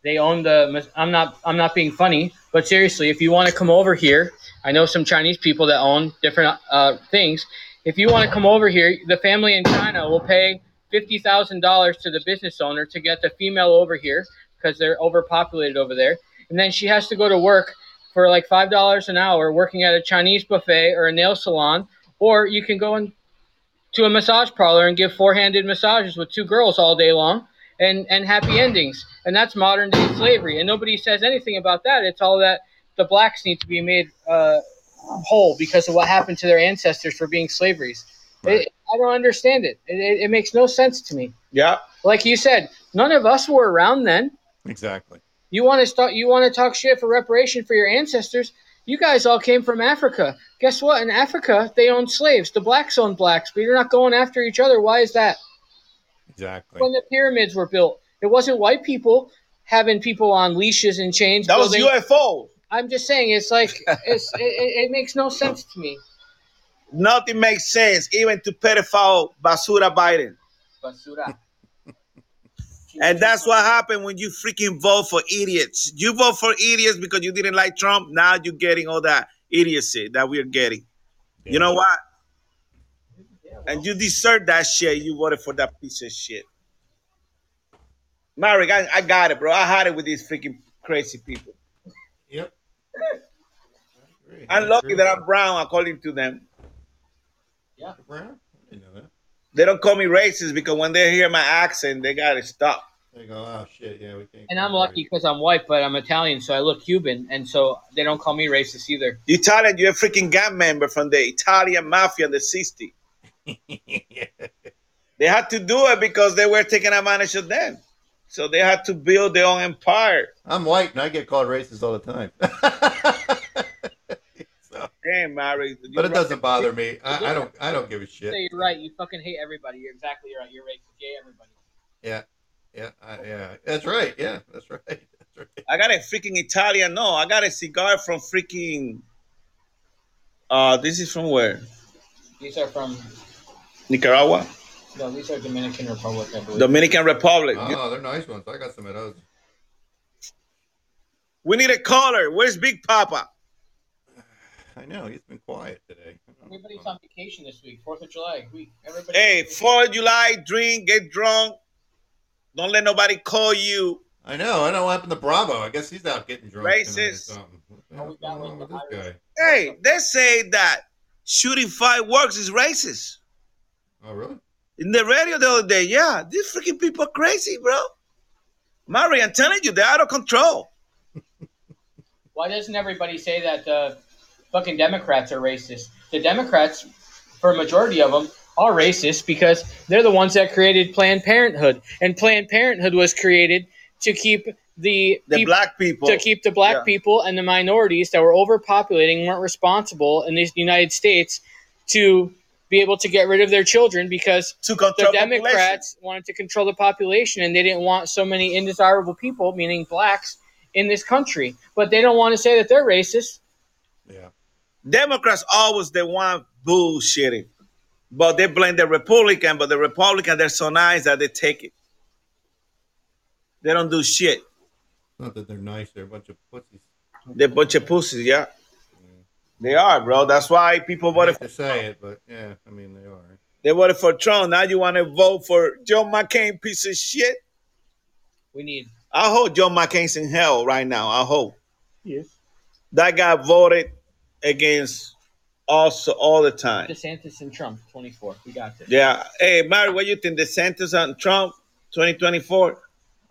They own the. I'm not. I'm not being funny, but seriously, if you want to come over here, I know some Chinese people that own different uh, things. If you want to come over here, the family in China will pay fifty thousand dollars to the business owner to get the female over here because they're overpopulated over there, and then she has to go to work for like five dollars an hour working at a Chinese buffet or a nail salon, or you can go and to a massage parlor and give four-handed massages with two girls all day long and and happy endings and that's modern day slavery and nobody says anything about that it's all that the blacks need to be made uh, whole because of what happened to their ancestors for being slaveries Right. it, i don't understand it. It, it it makes no sense to me Yeah. like you said none of us were around then Exactly. you want to start you want to talk shit for reparation for your ancestors you guys all came from africa guess what in africa they owned slaves the blacks owned blacks but you're not going after each other why is that Exactly. when the pyramids were built. It wasn't white people having people on leashes and chains. That was building- UFO. I'm just saying, it's like it's, it, it, it makes no sense to me. Nothing makes sense, even to pedophile Basura Biden. Basura. And that's what happened when you freaking vote for idiots. You vote for idiots because you didn't like Trump. Now you're getting all that idiocy that we're getting. You know what? And you deserve that shit. You voted for that piece of shit. Marek, I, I got it, bro. I had it with these freaking crazy people. Yep. I'm lucky that I'm brown, according to them. Yeah, brown? I didn't know that. They don't call me racist because when they hear my accent, they got to stop. They go, oh shit, yeah, we can't. And I'm lucky because I'm white, but I'm Italian, so I look Cuban, and so they don't call me racist either. You Italian, you're a freaking gang member from the Italian mafia in the 60s. They had to do it because they were taking advantage of them. So they had to build their own empire. I'm white and I get called racist all the time. so, Damn, Mary. you but it right. doesn't bother me. I, I don't. I don't give a shit. You're right. You fucking hate everybody. You're exactly right. You're racist. Gay everybody. Yeah, yeah, I, yeah. That's right. Yeah, that's right. That's right. I got a freaking Italian. No, I got a cigar from freaking. Uh, this is from where? These are from Nicaragua, no, these are Dominican Republic, I believe. Dominican Republic. Oh, they're nice ones. I got some of those. We need a caller. Where's Big Papa? I know he's been quiet today. Everybody's on vacation this week. Fourth of July week. Everybody. Hey, Fourth of July, drink, get drunk. Don't let nobody call you. I know. I know what happened to Bravo. I guess he's out getting drunk. Racist. something. What the Oh, hell's we got going on like with the? Hey, they say that shooting fireworks is racist. Oh, really? In the radio the other day, yeah, these freaking people are crazy, bro. Mary, I'm telling you, they're out of control. Why doesn't everybody say that the fucking Democrats are racist? The Democrats, for a majority of them, are racist because they're the ones that created Planned Parenthood, and Planned Parenthood was created to keep the The black people. to keep the black Yeah. people and the minorities that were overpopulating weren't responsible in the United States to be able to get rid of their children because to control the population. Democrats wanted to control the population and they didn't want so many undesirable people, meaning blacks, in this country. But they don't want to say that they're racist. Yeah. Democrats always they want bullshitting. But they blame the Republican, but the Republican, they're so nice that they take it. They don't do shit. Not that they're nice. They're a bunch of pussies. They're a bunch of pussies, yeah. They are, bro. That's why people I voted hate to say it, but yeah, I mean they are. they voted for Trump. Now you want to vote for Joe McCain, piece of shit. We need I hope Joe McCain's in hell right now. I hope. yes. That guy voted against us all the time. DeSantis and Trump, 24. We got this. Yeah. Hey, Mary, what you think? DeSantis and Trump, 2024?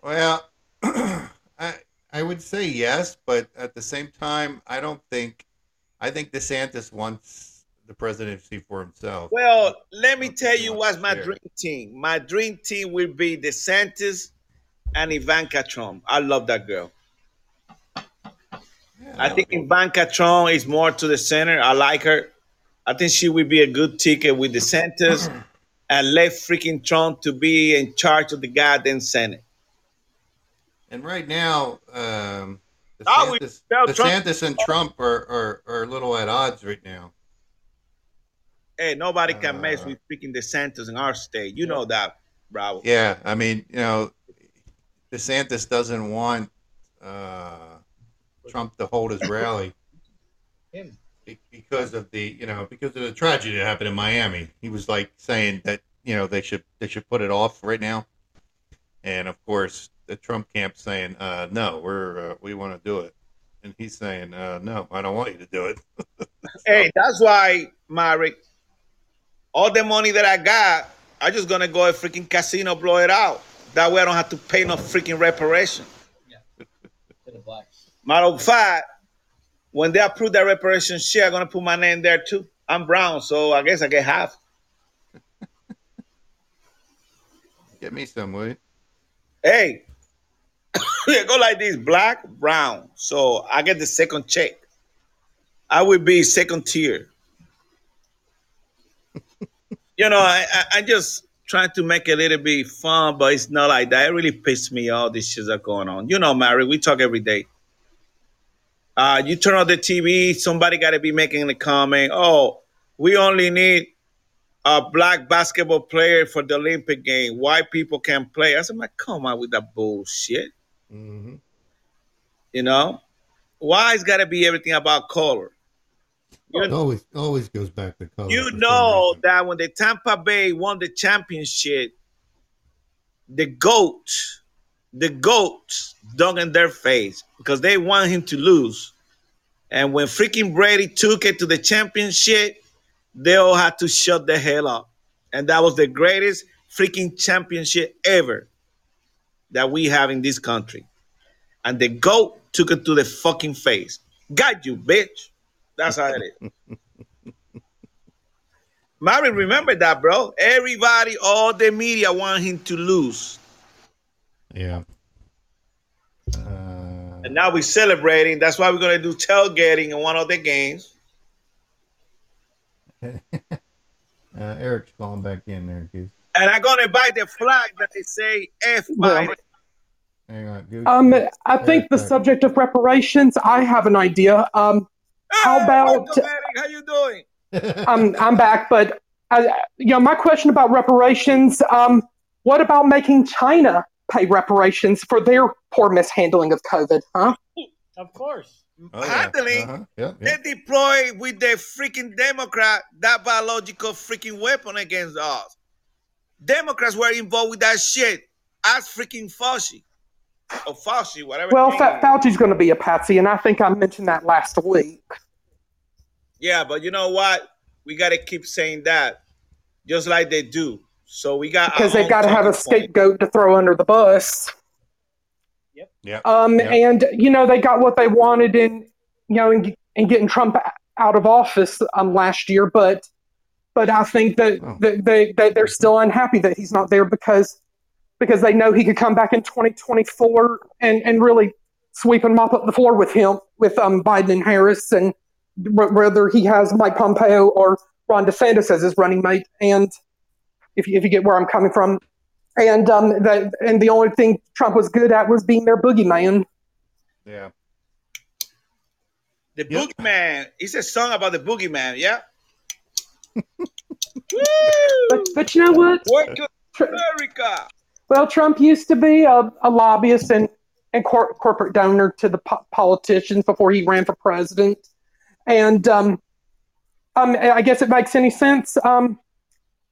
Well, I I would say yes, but at the same time, I don't think. I think DeSantis wants the presidency for himself. Well, let me tell you what's my dream team. My dream team will be DeSantis and Ivanka Trump. I love that girl. Yeah, I think Ivanka Trump is more to the center. I like her. I think she will be a good ticket with DeSantis and let freaking Trump to be in charge of the goddamn Senate. And right now, um, I would DeSantis, Trump- and Trump are, are, are a little at odds right now. Hey, nobody can mess Uh, with freaking DeSantis in our state. You know that, Bravo. Yeah, I mean, you know, DeSantis doesn't want uh, Trump to hold his rally Him. because of the, you know, because of the tragedy that happened in Miami. He was like saying that, you know, they should they should put it off right now. And of course, the Trump camp saying, uh, "No, we're uh, we want to do it," and he's saying, uh, "No, I don't want you to do it." Hey, that's why, Marek, all the money that I got, I just gonna go a freaking casino, blow it out. That way I don't have to pay no freaking reparation. To the blacks. Matter of fact, when they approve that reparation shit, I'm gonna put my name there too. I'm brown, so I guess I get half. Get me some, will you? Hey, they go like this: black, brown. So I get the second check. I will be second tier. you know, I, I I just trying to make it a little bit fun, but it's not like that. It really pissed me off. These shits are going on. You know, Mary, we talk every day. Uh, you turn on the TV, somebody got to be making a comment. Oh, we only need a black basketball player for the Olympic game. White people can't play. I said, man, come on with that bullshit. Hmm You know, why it's got to be everything about color? You, It always always goes back to color. you know that when the Tampa Bay won the championship, the goat, the goat dug in their face because they want him to lose. And when freaking Brady took it to the championship, they all had to shut the hell up. And that was the greatest freaking championship ever that we have in this country. And the GOAT took it to the fucking face. Got you, bitch. That's how it is. Mary, remember that, bro. Everybody, all the media want him to lose. Yeah. Uh, And now we're celebrating. That's why we're gonna do tailgating in one of the games. uh, Eric's calling back in there, Goose. And I'm gonna buy the flag that they say F Well, Biden. On, Goose. Um, I think the subject of reparations. I have an idea. Um, how about- Michael how you doing? I'm I'm back, but I, you know, my question about reparations. Um, what about making China pay reparations for their poor mishandling of COVID? Huh? Of course. Oh, yeah. handling. Uh-huh. Yep, yep. They deploy with the freaking Democrat that biological freaking weapon against us. Democrats were involved with that shit. As freaking Fauci. Or Fauci, whatever. Well, his Fa- Fauci's going to be a patsy, and I think I mentioned that last week. Yeah, but you know what? We got to keep saying that, just like they do. So we got because they've got to have a talking point. scapegoat to throw under the bus. Yep. Yeah. Um, Yeah. and you know they got what they wanted in you know in, in getting Trump out of office um last year, but but I think that, Oh. that they, they they're still unhappy that he's not there because because they know he could come back in 2024 and and really sweep and mop up the floor with him with um Biden and Harris and wh- whether he has Mike Pompeo or Ron DeSantis as his running mate and if you, if you get where I'm coming from and um the and the only thing Trump was good at was being their boogeyman. Yeah. The Yep. Boogeyman. It's a song about the Boogeyman, yeah? But but you know what? Work to America. Well, Trump used to be a, a lobbyist and and cor- corporate donor to the po- politicians before he ran for president, and um, um, I guess it makes any sense. Um,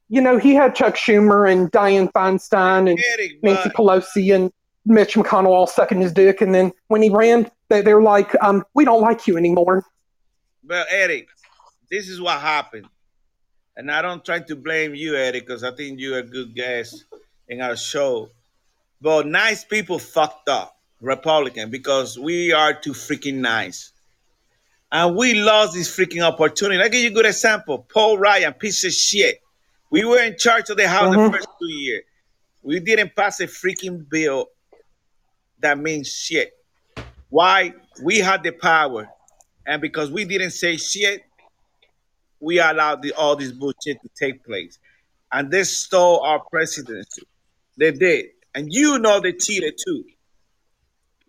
you know, he had Chuck Schumer and Dianne Feinstein and Nancy Pelosi and Mitch McConnell all sucking his dick, and then when he ran, they they're like, um, "We don't like you anymore." Well, Eric, this is what happened. And I don't try to blame you, Eric, because I think you're a good guest in our show. But nice people fucked up, Republican, because we are too freaking nice. And we lost this freaking opportunity. I'll give you a good example. Paul Ryan, piece of shit. We were in charge of the House Mhm. the first two years. We didn't pass a freaking bill that means shit. Why? We had the power. And because we didn't say shit, we allowed the, all this bullshit to take place. And they stole our presidency. They did. And you know they cheated too.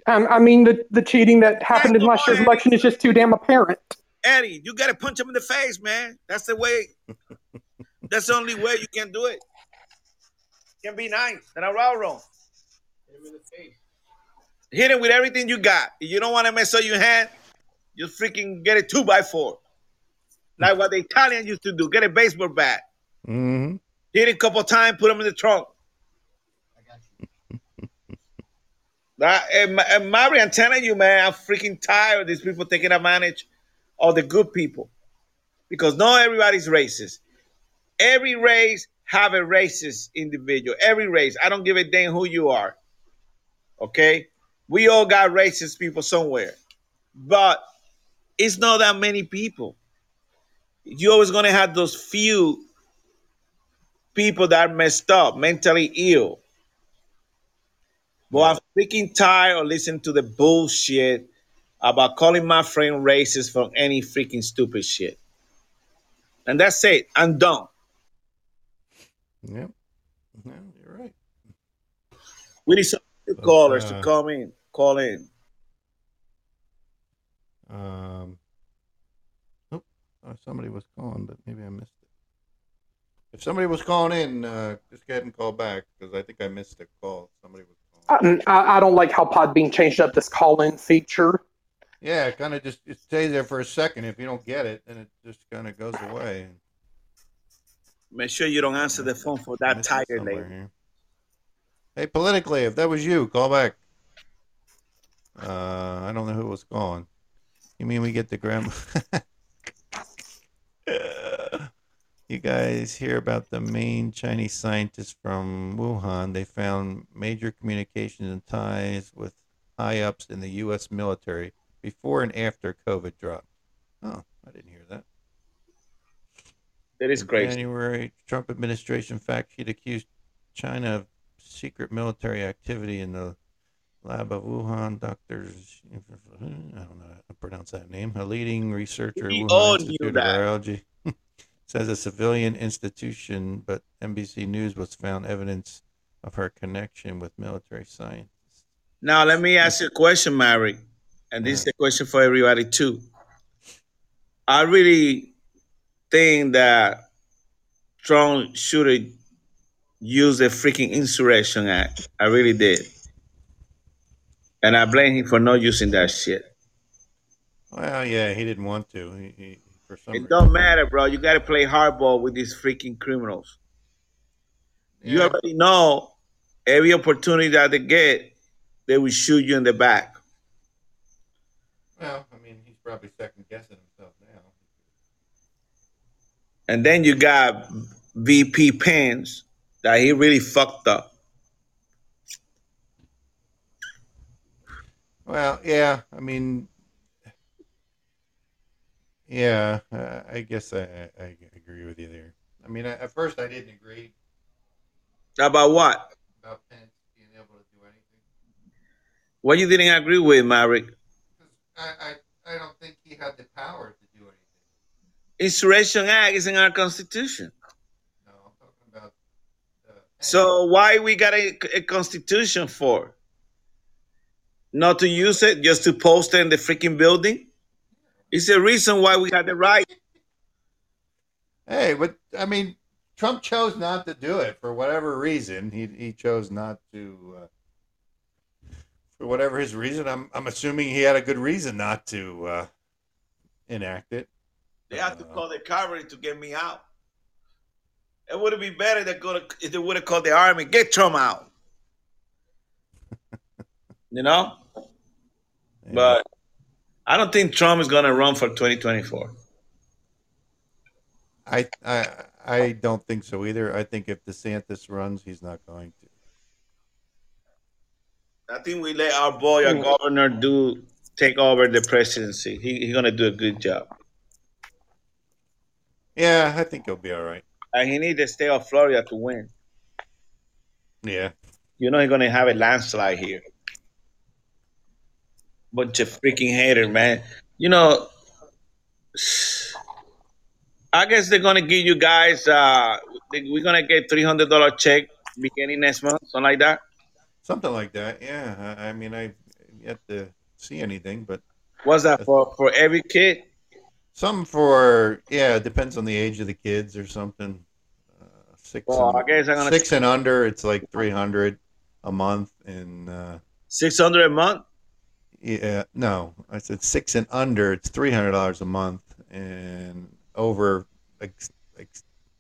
Um, I mean, the the cheating that happened in last year's election is just too damn apparent. Eddie, you gotta punch him in the face, man. That's the way. that's the only way you can do it. Can be nice. And I'm all wrong. Hit him with everything you got. If you don't want to mess up your hand, just freaking get a two by four. Like what the Italian used to do. Get a baseball bat. Mm-hmm. Hit it a couple times, put them in the trunk. That, and, Ma- and Mary, I'm telling you, man, I'm freaking tired of these people taking advantage of the good people. Because not everybody's racist. Every race have a racist individual. Every race. I don't give a damn who you are. Okay? We all got racist people somewhere. But it's not that many people. You're always gonna have those few people that are messed up, mentally ill. But I'm freaking tired of listening to the bullshit about calling my friend racist for any freaking stupid shit. And that's it. I'm done. Yep. No, you're right. We need some new But, callers uh, to come in, call in. Um. Oh, uh, somebody was calling, but maybe I missed it. If somebody was calling in, uh, just go ahead and call back because I think I missed a call. Somebody was calling. I, I I don't like how Podbean changed up this call-in feature. Yeah, it kind of just it stays there for a second. If you don't get it, then it just kind of goes away. Make sure you don't answer the phone for that Missed tiger somewhere lady. here. Hey, politically, if that was you, call back. Uh, I don't know who was calling. You mean we get the grandma? you guys hear about the main Chinese scientists from Wuhan? They found major communications and ties with high ups in the U.S. military before and after COVID dropped. Oh, I didn't hear that. That is In crazy. January, Trump administration fact sheet accused China of secret military activity in the lab of Wuhan. Doctors, I don't know how to pronounce that name. A leading researcher at We Wuhan Institute of. Virology says a civilian institution, but NBC News was found evidence of her connection with military science. Now let me ask you a question, Mary, and this is a question for everybody too. I really think that Trump should have used the freaking Insurrection Act. I really did, and I blame him for not using that shit. Well, yeah, he didn't want to. He, he for some It reason. don't matter, bro. You got to play hardball with these freaking criminals. You already know every opportunity that they get, they will shoot you in the back. Well, I mean, he's probably second guessing himself now. And then you got VP Pence that he really fucked up. Well, yeah, I mean, yeah, uh, I guess I, I, I agree with you there. I mean, I, at first I didn't agree About what? about Pence being able to do anything. What you didn't agree with, Maverick? 'Cause I, I, I don't think he had the power to do anything. Insurrection Act is in our Constitution. No, I'm talking about. Uh, So why we got a, a Constitution for? Not to use it, just to post it in the freaking building? It's the reason why we got the right. Hey, but I mean, Trump chose not to do it for whatever reason. He he chose not to. Uh, for whatever his reason, I'm I'm assuming he had a good reason not to uh, enact it. They had to call the cavalry to get me out. It would have been better they go to, if they would have called the army, get Trump out. you know? Yeah. But I don't think Trump is going to run for 2024. I I I don't think so either. I think if DeSantis runs, he's not going to. I think we let our boy, our governor, do take over the presidency. He, he's going to do a good job. Yeah, I think he'll be all right. And he needs the state of Florida to win. Yeah. You know he's going to have a landslide here. Bunch of freaking haters, man. You know, I guess they're going to give you guys, uh, we're going to get $300 check beginning next month, something like that. Something like that. Yeah. I, I mean, I've yet to see anything, but What's that for? For every kid? some for yeah, it depends on the age of the kids or something. Uh, six Well, and, I guess I'm to six and under, it's like three hundred a month, and uh, 600 a month. Yeah, no, I said six and under, it's three hundred dollars a month, and over like, like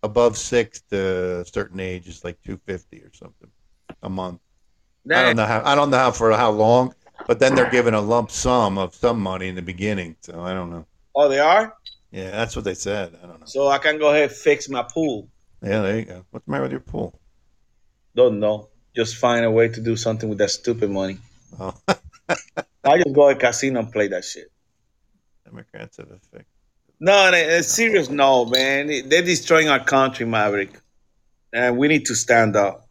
above six to a certain age is like two fifty or something a month. I don't know how I don't know how for how long, but then they're given a lump sum of some money in the beginning, so I don't know. Oh, they are? Yeah, that's what they said. I don't know. So I can go ahead and fix my pool. Yeah, there you go. What's the matter with your pool? Don't know. Just find a way to do something with that stupid money. Oh, I just go to casino and play that shit. Democrats have effect. No, no, it's serious. No, man, they're destroying our country, Maverick, and we need to stand up.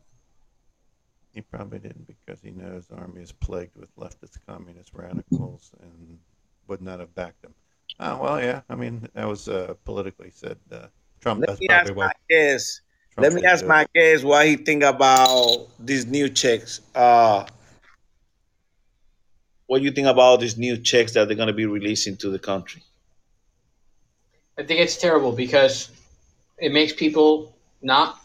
He probably didn't because he knows the army is plagued with leftist communist radicals and would not have backed them. Oh well, yeah. I mean, that was uh, politically said. Uh, Trump. Let me ask my. Trump Let me ask my guess what he think about these new checks. Uh, what do you think about these new checks that they're going to be releasing to the country? I think it's terrible because it makes people not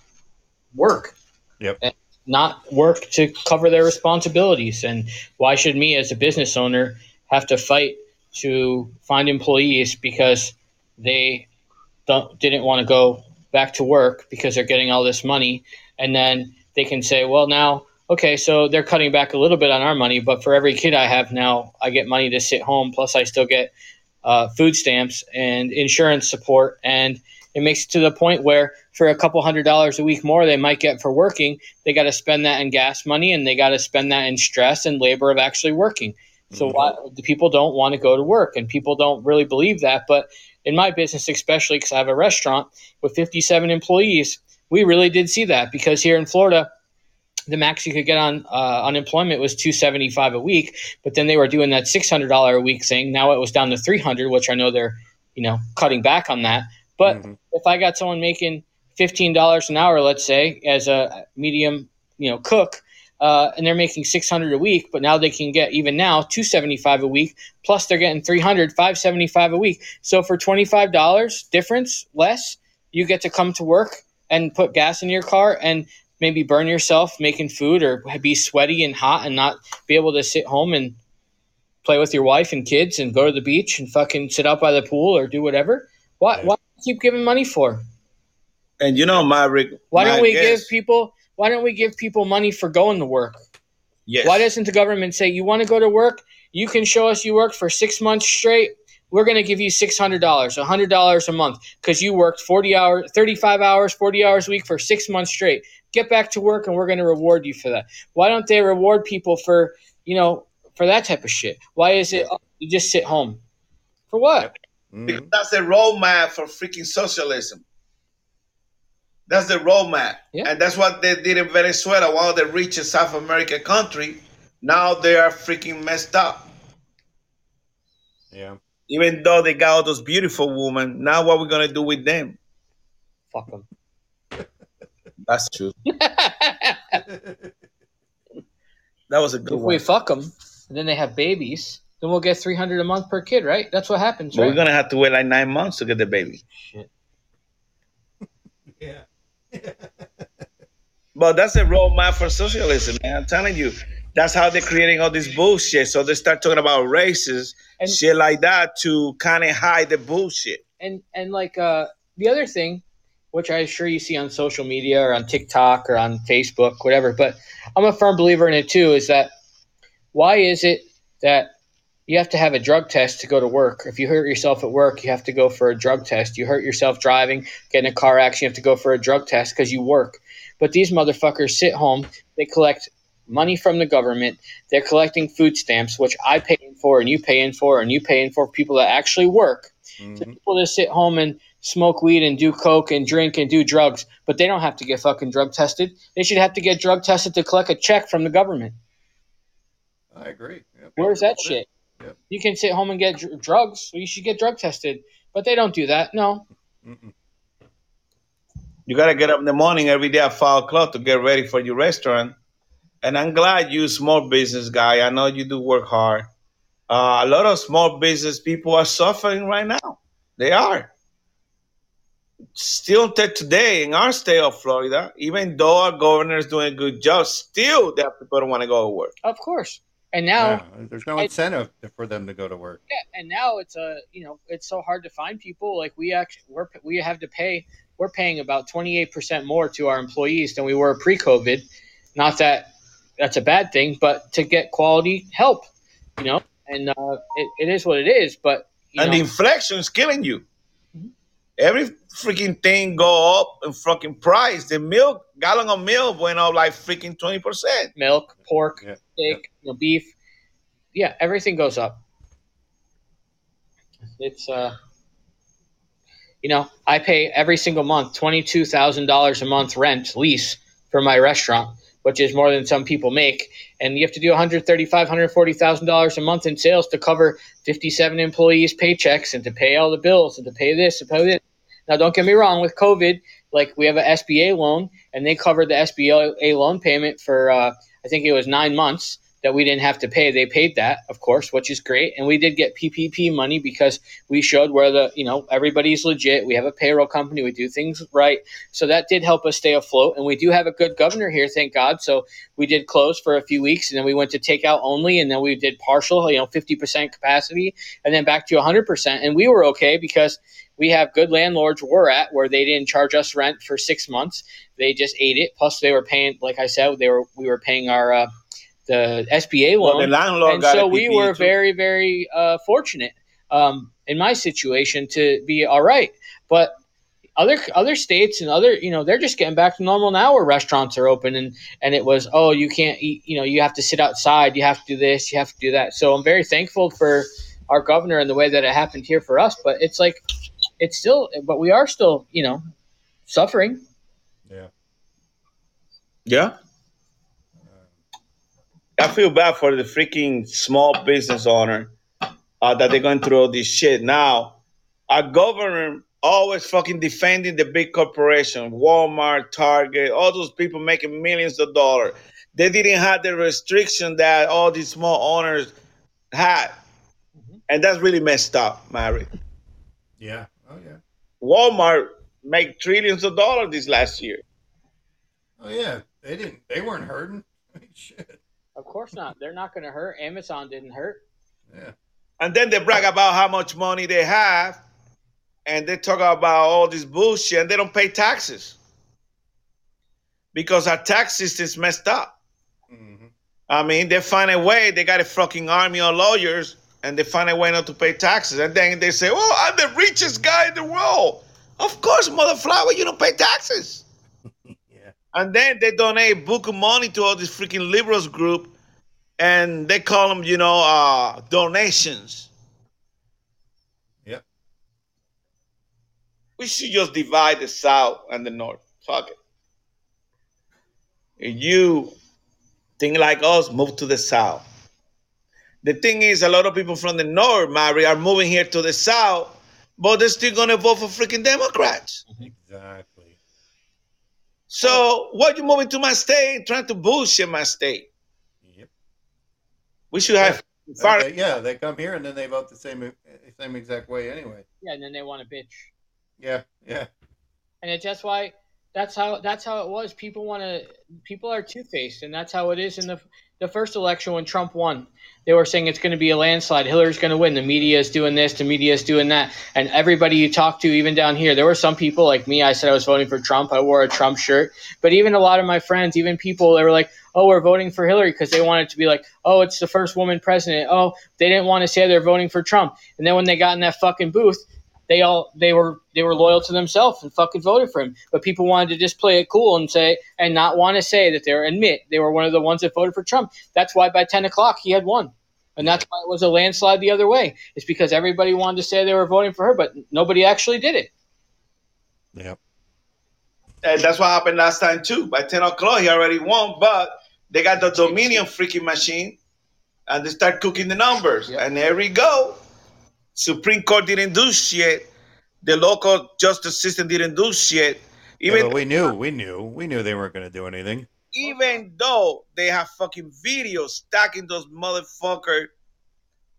work. Yep. And not work to cover their responsibilities. And why should me as a business owner have to fight to find employees because they don't, didn't want to go back to work because they're getting all this money and then they can say, well, now okay, so they're cutting back a little bit on our money, but for every kid I have now, I get money to sit home. Plus, I still get uh, food stamps and insurance support. And it makes it to the point where for a couple hundred dollars a week more they might get for working, they got to spend that in gas money and they got to spend that in stress and labor of actually working. So why, the people don't want to go to work, and people don't really believe that. But in my business, especially because I have a restaurant with 57 employees, we really did see that because here in Florida, the max you could get on uh, unemployment was 275 a week but then they were doing that $600 a week thing. Now it was down to 300 which i know they're you know cutting back on that. But Mhm. if i got someone making $15 an hour let's say as a medium you know cook uh, and they're making 600 a week but now they can get even now 275 a week plus they're getting 300 575 a week. So for $25 difference less you get to come to work and put gas in your car and maybe burn yourself making food or be sweaty and hot and not be able to sit home and play with your wife and kids and go to the beach and fucking sit out by the pool or do whatever. Why? Why keep giving money for? And you know, Maverick. Why don't we guess- give people? Why don't we give people money for going to work? Yes. Why doesn't the government say you want to go to work? You can show us you worked for six months straight. We're going to give you six hundred dollars, hundred dollars a month, because you worked forty hours, thirty-five hours, forty hours a week for six months straight. Get back to work, and we're going to reward you for that. Why don't they reward people for you know for that type of shit? Why is it oh, you just sit home for what? Because Mhm. that's the roadmap for freaking socialism. That's the roadmap. Yeah. And that's what they did in Venezuela, one of the richest South American country. Now they are freaking messed up. Yeah. Even though they got all those beautiful women, now what we're gonna do with them? Fuck them. That's true. That was a good if we fuck them, and then they have babies, then we'll get three hundred a month per kid, right? That's what happens, But right? we're gonna have to wait like nine months to get the baby. Shit. Yeah. But that's the roadmap for socialism, man. I'm telling you. That's how they're creating all this bullshit. So they start talking about races, And- shit like that, to kind of hide the bullshit. and and like uh the other thing which i'm sure you see on social media or on tiktok or on facebook whatever but i'm a firm believer in it too is that why is it that you have to have a drug test to go to work? If you hurt yourself at work you have to go for a drug test. You hurt yourself driving get in a car accident you have to go for a drug test because you work. But these motherfuckers sit home they collect money from the government they're collecting food stamps which i pay in for and you pay in for and you pay in for people that actually work. To Mhm. people to sit home and smoke weed and do coke and drink and do drugs, but they don't have to get fucking drug tested. They should have to get drug tested to collect a check from the government. I agree. Yep. Where's that shit? Yep. You can sit home and get dr- drugs, so you should get drug tested, but they don't do that. No, Mm-mm. You gotta get up in the morning every day at five o'clock to get ready for your restaurant. And I'm glad you small business guy. I know you do work hard. Uh, a lot of small business people are suffering right now. They are. Still to today in our state of Florida, even though our governor is doing a good job, still there are people don't want to go to work. of course. And now, Yeah, there's no I- incentive for them to go to work. yeah, and now it's a you know it's so hard to find people. Like we actually we're we have to pay. We're paying about twenty eight percent more to our employees than we were pre COVID. Not that that's a bad thing, but to get quality help, you know, and uh, it, it is what it is. But you and know, the inflation is killing you. Every freaking thing go up in fucking price. The milk gallon of milk went up like freaking twenty percent. milk, pork, Yeah, steak, you know, beef, yeah, everything goes up. It's uh, you know, I pay every single month twenty two thousand dollars a month rent lease for my restaurant, which is more than some people make, and you have to do one hundred thirty five, hundred forty thousand dollars a month in sales to cover fifty seven employees' paychecks and to pay all the bills and to pay this and pay this. Now, don't get me wrong. With COVID, like we have an SBA loan, and they covered the SBA loan payment for uh, I think it was nine months that we didn't have to pay. They paid that, of course, which is great, and we did get PPP money because we showed where the you know everybody's legit. We have a payroll company. We do things right, so that did help us stay afloat. And we do have a good governor here, thank God. So we did close for a few weeks, and then we went to takeout only, and then we did partial, you know, fifty percent capacity, and then back to hundred percent, and we were okay because we have good landlords we're at where they didn't charge us rent for six months. They just ate it. Plus, they were paying, like I said, they were we were paying our uh, the SBA Well, loan, the landlord and so we were too. very very uh, fortunate um, in my situation to be all right. But other other states and other you know they're just getting back to normal now where restaurants are open and and it was oh you can't eat you know you have to sit outside you have to do this you have to do that so i'm very thankful for our governor and the way that it happened here for us but it's like it's still but we are still you know suffering Yeah. Yeah. I feel bad for the freaking small business owner uh, that they're going through all this shit. Now, our governor always fucking defending the big corporation, Walmart, Target, all those people making millions of dollars. They didn't have the restriction that all these small owners had. And that's really messed up, Mary. Yeah. Yeah. Walmart make trillions of dollars this last year. Oh yeah. They didn't. They weren't hurting. Shit. of course not they're not going to hurt amazon didn't hurt Yeah. And then they brag about how much money they have, and they talk about all this bullshit, and they don't pay taxes because our tax system's messed up. Mhm. I mean, they find a way. They got a fucking army of lawyers, and they find a way not to pay taxes. And then they say, "Oh, I'm the richest guy in the world." Of course, motherflower, you don't pay taxes. Yeah. And then they donate a book of money to all this freaking liberals group, and they call them, you know, uh, donations. Yep. We should just divide the South and the North. Fuck it. If you think like us, move to the South. The thing is, a lot of people from the North, Mary, are moving here to the South, but they're still gonna vote for freaking Democrats. Exactly. So what you moving to my state, trying to bullshit my state? Yep. We should have far. They- yeah, they come here and then they vote the same same exact way anyway. Yeah, and then they want to bitch. Yeah, yeah. and it's just why that's how that's how it was. People want to people are two faced, and that's how it is in the the first election when Trump won. They were saying it's going to be a landslide. Hillary's going to win. The media is doing this. The media is doing that. And everybody you talk to, even down here, there were some people like me. I said I was voting for Trump. I wore a Trump shirt. But even a lot of my friends, even people, they were like, "Oh, we're voting for Hillary" because they wanted to be like, "Oh, it's the first woman president." Oh, they didn't want to say they're voting for Trump. And then when they got in that fucking booth, they all they were they were loyal to themselves and fucking voted for him. But people wanted to just play it cool and say and not want to say that they're admit they were one of the ones that voted for Trump. That's why by ten o'clock he had won. And that's why it was a landslide the other way. It's because everybody wanted to say they were voting for her, but nobody actually did it. Yep. And that's what happened last time too. By ten o'clock, he already won, but they got the Dominion freaking machine, and they start cooking the numbers. Yep. And there we go. Supreme Court didn't do shit. The local justice system didn't do shit. Yeah, Even but we knew, we knew, we knew they weren't going to do anything. even though they have fucking videos stacking those motherfucker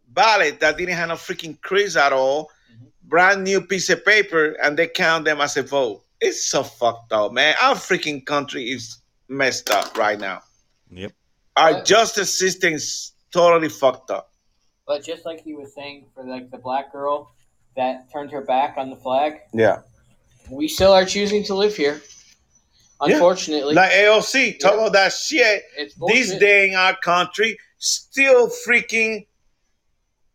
ballots that didn't have no freaking crease at all, mm-hmm. brand new piece of paper, and they count them as a vote. It's so fucked up, man. Our freaking country is messed up right now. Yep. Our justice system is totally fucked up. But just like he was saying for like the black girl that turned her back on the flag, Yeah. we still are choosing to live here. Yeah. Unfortunately, Like AOC, talk Yeah. about that shit. it's This day in our country, still freaking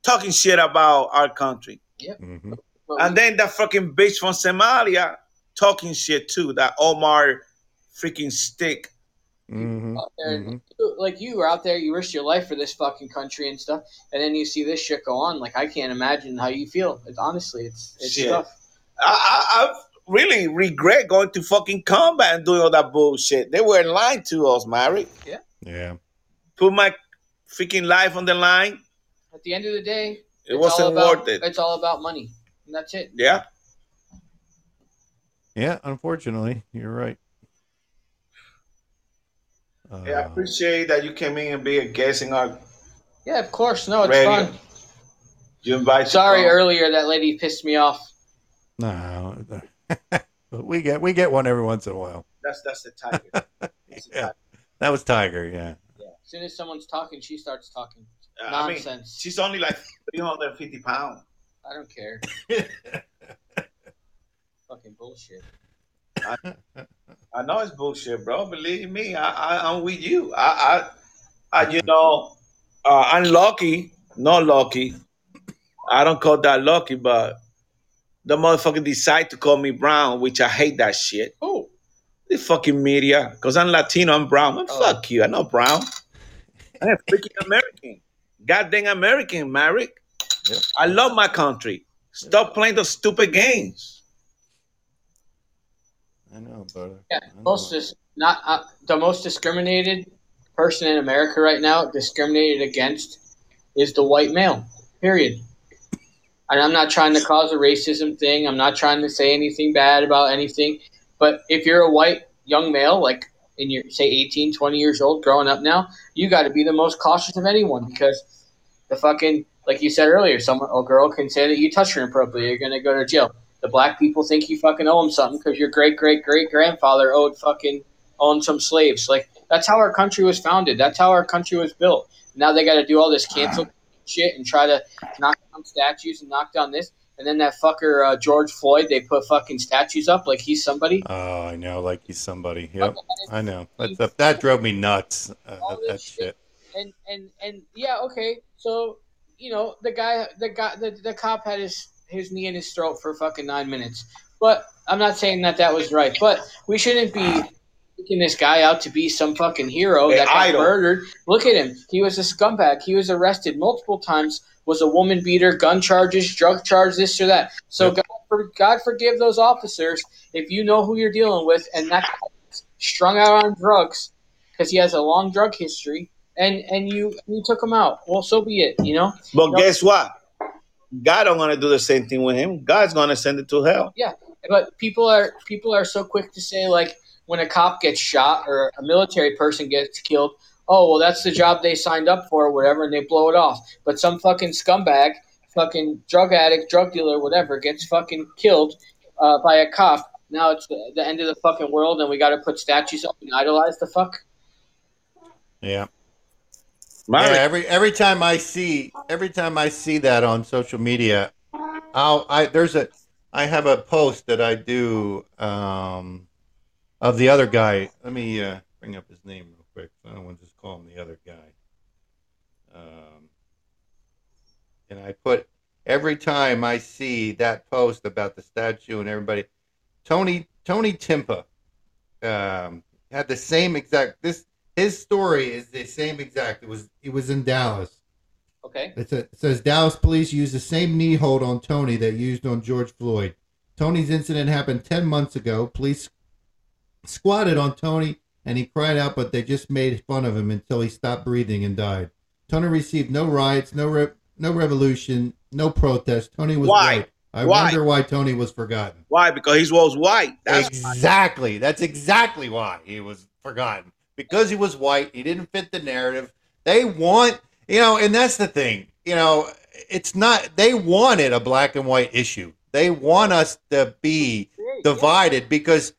talking shit about our country. hmm And then that fucking bitch from Somalia talking shit too. That Omar freaking stick. Hmm out there, Mhm. like you were out there, you risked your life for this fucking country and stuff, and then you see this shit go on. Like I can't imagine how you feel. It's honestly, it's it's Shit. tough. I, I, I really regret going to fucking combat and doing all that bullshit. They were lying to us, Mary. Yeah. Yeah. Put my freaking life on the line. At the end of the day, It it's all wasn't about, worth it. It's all about money, and that's it. Yeah. Yeah. Unfortunately, you're right. Uh, Yeah, I appreciate that you came in and be a guest in our Yeah, of course. No, it's radio. fun. You invite Sorry, to earlier that lady pissed me off. no, but we get we get one every once in a while. That's that's the tiger. That's the Yeah. tiger. That was Tiger. Yeah. yeah. As soon as someone's talking, she starts talking Uh, I mean, nonsense. she's only like 350 pounds. I don't care. Fucking bullshit. I know it's bullshit, bro. Believe me, I, I I'm with you. I I, I you know, uh, I'm lucky, not lucky. I don't call that lucky, but the motherfucker decide to call me brown, which I hate that shit. Oh, The fucking media, because I'm Latino, I'm brown. Man, Oh. Fuck you, I'm not brown. I'm a freaking American. Goddamn American, Merrick. Yep. I love my country. Stop playing those stupid games. I know, brother. yeah. Know. Most dis- not uh, the most discriminated person in America right now, discriminated against, is the white male. Period. And I'm not trying to cause a racism thing. I'm not trying to say anything bad about anything. But if you're a white young male, like in your say 18, 20 years old, growing up now, you got to be the most cautious of anyone because the fucking like you said earlier, someone a girl can say that you touched her inappropriately, you're gonna go to jail. The black people think you fucking owe them something because your great great great grandfather owed fucking owned some slaves. Like that's how our country was founded. That's how our country was built. Now they got to do all this cancel shit and try to knock down statues and knock down this. And then that fucker uh, George Floyd, they put fucking statues up like he's somebody. Oh, I know, like he's somebody. Yep, I know. That's, that, that drove me nuts. Uh, All that this shit. and and and yeah, okay. So you know the guy, the guy, the, the cop had his his knee in his throat for fucking nine minutes. But I'm not saying that that was right. But we shouldn't be making this guy out to be some fucking hero An that got idol. murdered. Look at him. He was a scumbag. He was arrested multiple times. Was a woman beater, gun charges, drug charges, this or that. So Yep. God, for, God forgive those officers if you know who you're dealing with, and that strung out on drugs because he has a long drug history, and and you you took him out. Well, so be it. You know. But No. guess what? God don't gonna do the same thing with him. God's gonna send it to hell. Yeah, but people are people are so quick to say like when a cop gets shot or a military person gets killed, oh well that's the job they signed up for or whatever, and they blow it off. But some fucking scumbag, fucking drug addict, drug dealer, whatever, gets fucking killed uh, by a cop. Now it's the, the end of the fucking world, and we got to put statues up and idolize the fuck. Yeah. Yeah, every every time I see every time I see that on social media, I'll I there's a I have a post that I do um of the other guy. Let me uh, bring up his name real quick. I don't want to just call him the other guy. Um, and I put every time I see that post about the statue and everybody, Tony Tony Timpa um, had the same exact this his story is the same exact. It was it was in Dallas. Okay. It's a, it says Dallas police used the same knee hold on Tony that used on George Floyd. Tony's incident happened 10 months ago. Police squatted on Tony and he cried out, but they just made fun of him until he stopped breathing and died. Tony received no riots, no re- no revolution, no protest. Tony was Why? white. I Why? wonder why Tony was forgotten. why? Because he was white. That's exactly. That's exactly why he was forgotten. Because he was white, he didn't fit the narrative. They want, you know, and that's the thing. You know, it's not. They wanted a black and white issue. They want us to be divided because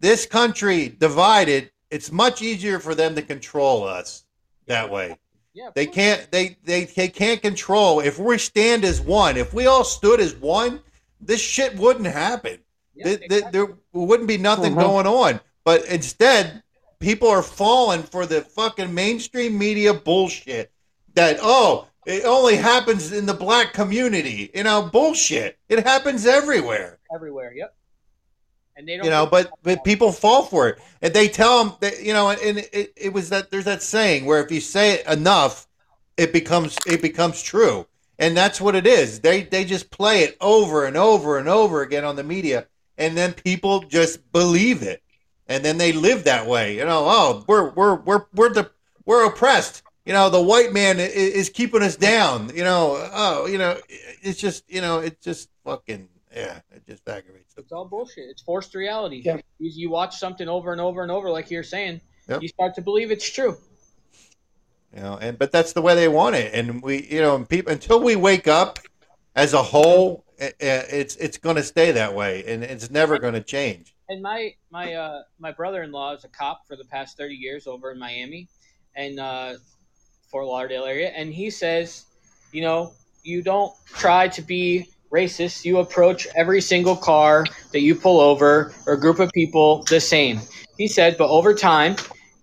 this country divided. It's much easier for them to control us that way. Yeah. They can't. They they they can't control. If we stand as one, if we all stood as one, this shit wouldn't happen. Yeah, Th- th- exactly. there wouldn't be nothing Mhm. going on. But instead, people are falling for the fucking mainstream media bullshit. That oh, it only happens in the black community. You know, bullshit. It happens everywhere. everywhere. Yep. And they don't. You know, but but people fall for it, and they tell them that you know, and it, it was that there's that saying where if you say it enough, it becomes it becomes true, and that's what it is. They they just play it over and over and over again on the media, and then people just believe it, and then they live that way. You know, oh, we're we're we're we're the we're oppressed. You know, the white man is, is keeping us down. You know, oh, you know, it's just you know, it's just fucking yeah, it just aggravates. them. It's all bullshit. It's forced reality. Yeah. You, you watch something over and over and over, like you're saying, Yep. you start to believe it's true. you know and but that's the way they want it and we you know and people until we wake up as a whole it's it's going to stay that way and it's never going to change And my my uh my brother-in-law is a cop for the past 30 years over in Miami and uh Fort Lauderdale area and he says, you know, you don't try to be racist. You approach every single car that you pull over or group of people the same. He said, but over time,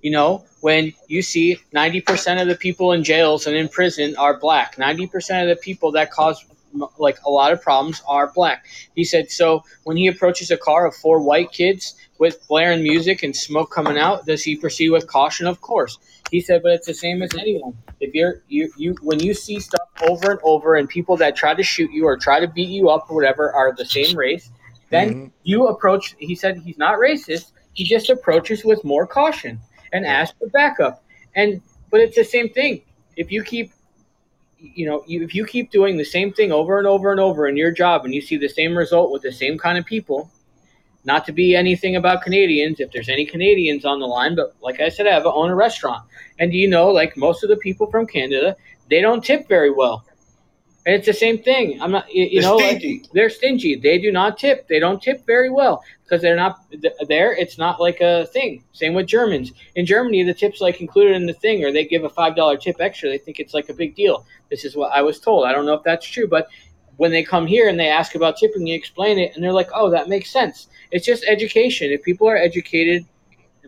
you know, when you see 90% of the people in jails and in prison are black, 90% of the people that cause like a lot of problems are black. He said, so when he approaches a car of four white kids with blaring music and smoke coming out, does he proceed with caution? Of course. He said, but it's the same as anyone. If you're you you when you see stuff over and over and people that try to shoot you or try to beat you up or whatever are the same race, then Mhm. you approach. He said he's not racist. He just approaches with more caution and asks for backup. And but it's the same thing. If you keep you know, you, if you keep doing the same thing over and over and over in your job and you see the same result with the same kind of people, not to be anything about Canadians, if there's any Canadians on the line, but like I said, I have own a restaurant. And you know, like most of the people from Canada, they don't tip very well. And it's the same thing. I'm not, you, you They're know, like, they're stingy. They do not tip. They don't tip very well because they're not th- there. It's not like a thing. Same with Germans. In Germany, the tip's like included in the thing, or they give a five dollar tip extra. They think it's like a big deal. This is what I was told. I don't know if that's true, but when they come here and they ask about tipping, you explain it, and they're like, "Oh, that makes sense." It's just education. If people are educated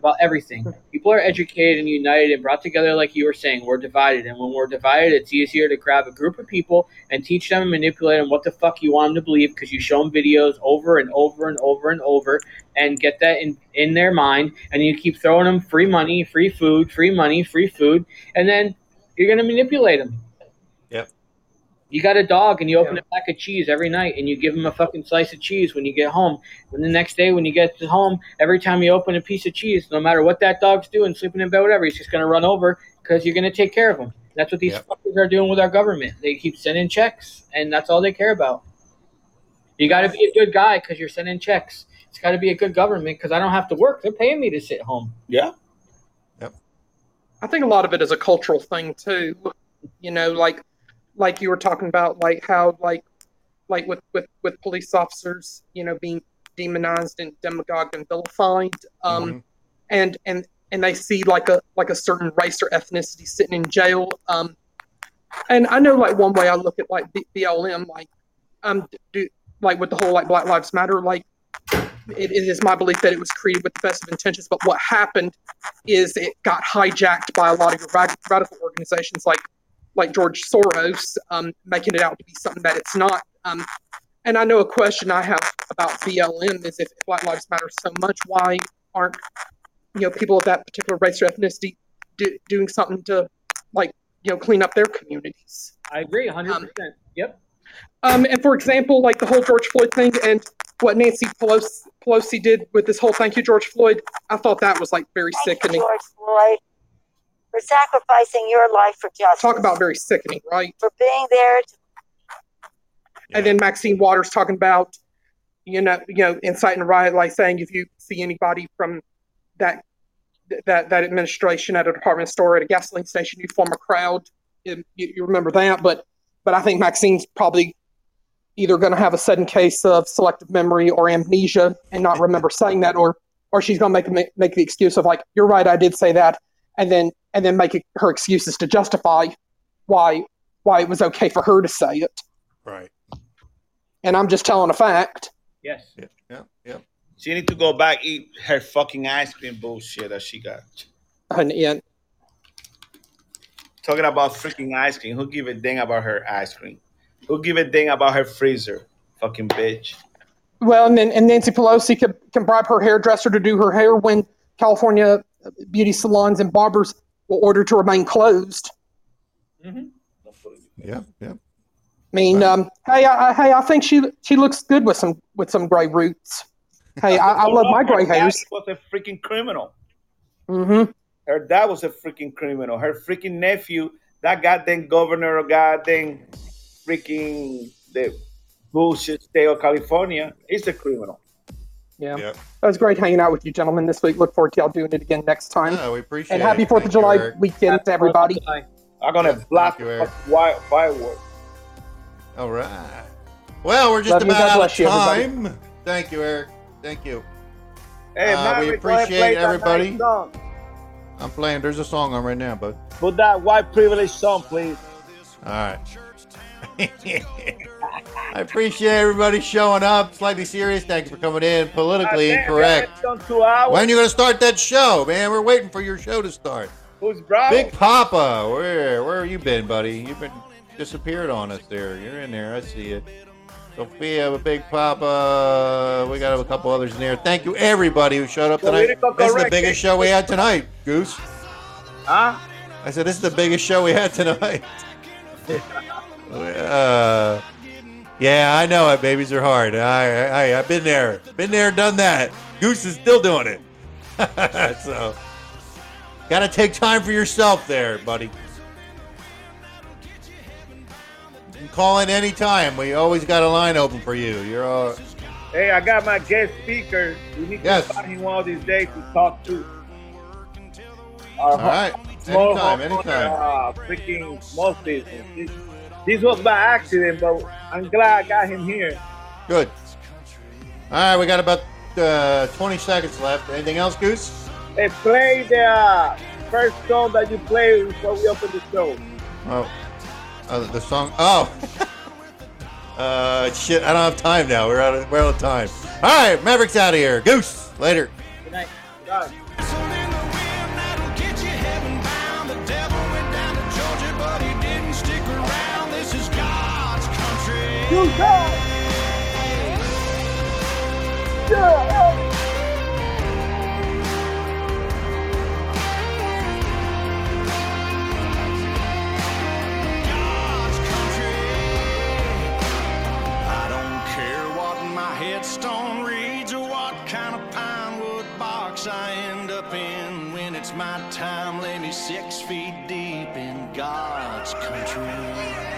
about everything, people are educated and united and brought together, like you were saying, we're divided, and when we're divided, it's easier to grab a group of people and teach them and manipulate them what the fuck you want them to believe because you show them videos over and over and over and over and get that in in their mind, and you keep throwing them free money, free food, free money, free food, and then you're gonna manipulate them. Yep. You got a dog and you open a pack of cheese every night and you give him a fucking slice of cheese when you get home. And the next day when you get to home, every time you open a piece of cheese, no matter what that dog's doing, sleeping in bed, whatever, he's just going to run over because you're going to take care of him. That's what these Yep. fuckers are doing with our government. They keep sending checks and that's all they care about. You got to be a good guy because you're sending checks. It's got to be a good government because I don't have to work. They're paying me to sit home. Yeah. Yep. I think a lot of it is a cultural thing too. You know, like like you were talking about, like how like like with with with police officers, you know, being demonized and demagogued and vilified, um, Mhm. and and and they see like a like a certain race or ethnicity sitting in jail. Um, and I know like one way I look at like B- BLM, like um, do like with the whole like Black Lives Matter, like it, it is my belief that it was created with the best of intentions, but what happened is it got hijacked by a lot of your radical organizations like like George Soros, um, making it out to be something that it's not. Um, and I know a question I have about BLM is if Black Lives Matter so much, why aren't you know people of that particular race or ethnicity do, doing something to like you know clean up their communities? I agree 100%. Um, yep. Um, and for example, like the whole George Floyd thing and what Nancy Pelosi, Pelosi did with this whole "Thank you, George Floyd," I thought that was like very Thank you, sickening. George Floyd, for sacrificing your life for justice. Talk about very sickening, right? for being there to And then Maxine Waters talking about, you know, you know, inciting a riot, like saying if you see anybody from that that that administration at a department store at a gasoline station, you form a crowd. You, you remember that, but but I think Maxine's probably either going to have a sudden case of selective memory or amnesia and not remember saying that, or or she's going to make make the excuse of like, you're right, I did say that, and then and then make her excuses to justify why why it was okay for her to say it. Right. And I'm just telling a fact. Yes. Yep. Yep. Yep. She need to go back eat her fucking ice cream bullshit that she got. And, and Talking about freaking ice cream. Who give a dang about her ice cream? Who give a dang about her freezer? Fucking bitch. well, and then and Nancy Pelosi can, can bribe her hairdresser to do her hair when California beauty salons and barbers will order to remain closed. Yep. Yep. I mean, um, hey, I, I- hey, I think she she looks good with some with some gray roots. Hey, I, I love my gray Her hairs. Was a freaking criminal. Mm-hmm. Her dad was a freaking criminal. Her freaking nephew, that goddamn governor of goddamn freaking the bullshit state of California, is a criminal. Yeah, Yep. it was great hanging out with you, gentlemen, this week. Look forward to y'all doing it again next time. No, we appreciate and happy it. Fourth of Thank you, July Eric. weekend to everybody. I'm gonna blast you, Eric. fucking wi- fireworks. All right. Well, we're just Love about out of bless you, time. Thank you, Eric. Thank you. Hey, Uh, Maverick, we appreciate everybody. nice. I'm playing. There's a song on right now, bud. Put that white privilege song, please. All right. I appreciate everybody showing up. Slightly serious. Thanks for coming in. Politically incorrect. man, it's done. When you gonna start that show, man? We're waiting for your show to start. Who's Bravo? Big Papa, where where have you been, buddy? You've been disappeared on us there. You're in there. I see it. Sophia, Big Papa. We got a couple others in there. Thank you, everybody who showed up tonight. This is the biggest show we had tonight, Goose. Huh? I said this is the biggest show we had tonight. uh, yeah, I know it. Babies are hard. I, I, I've been there, been there, done that. Goose is still doing it. so, gotta take time for yourself, there, buddy. You can call in anytime. We always got a line open for you. You're all. Hey, I got my guest speaker. We need Yes. to find him one of these days to talk to. Our All right. Anytime, anytime. Uh, freaking small This, was by accident, but I'm glad I got him here. Good. All right, we got about uh, 20 seconds left. Anything else, Goose? Hey, play the uh, first song that you play before we open the show. Oh, uh, the song. Oh, uh, shit! I don't have time now. We're out of we're out of time. All right, Mavericks out of here. Goose later. Good night. Bye. I don't care what my headstone reads or what kind of pine wood box I end up in. When it's my time, lay me six feet deep in God's country.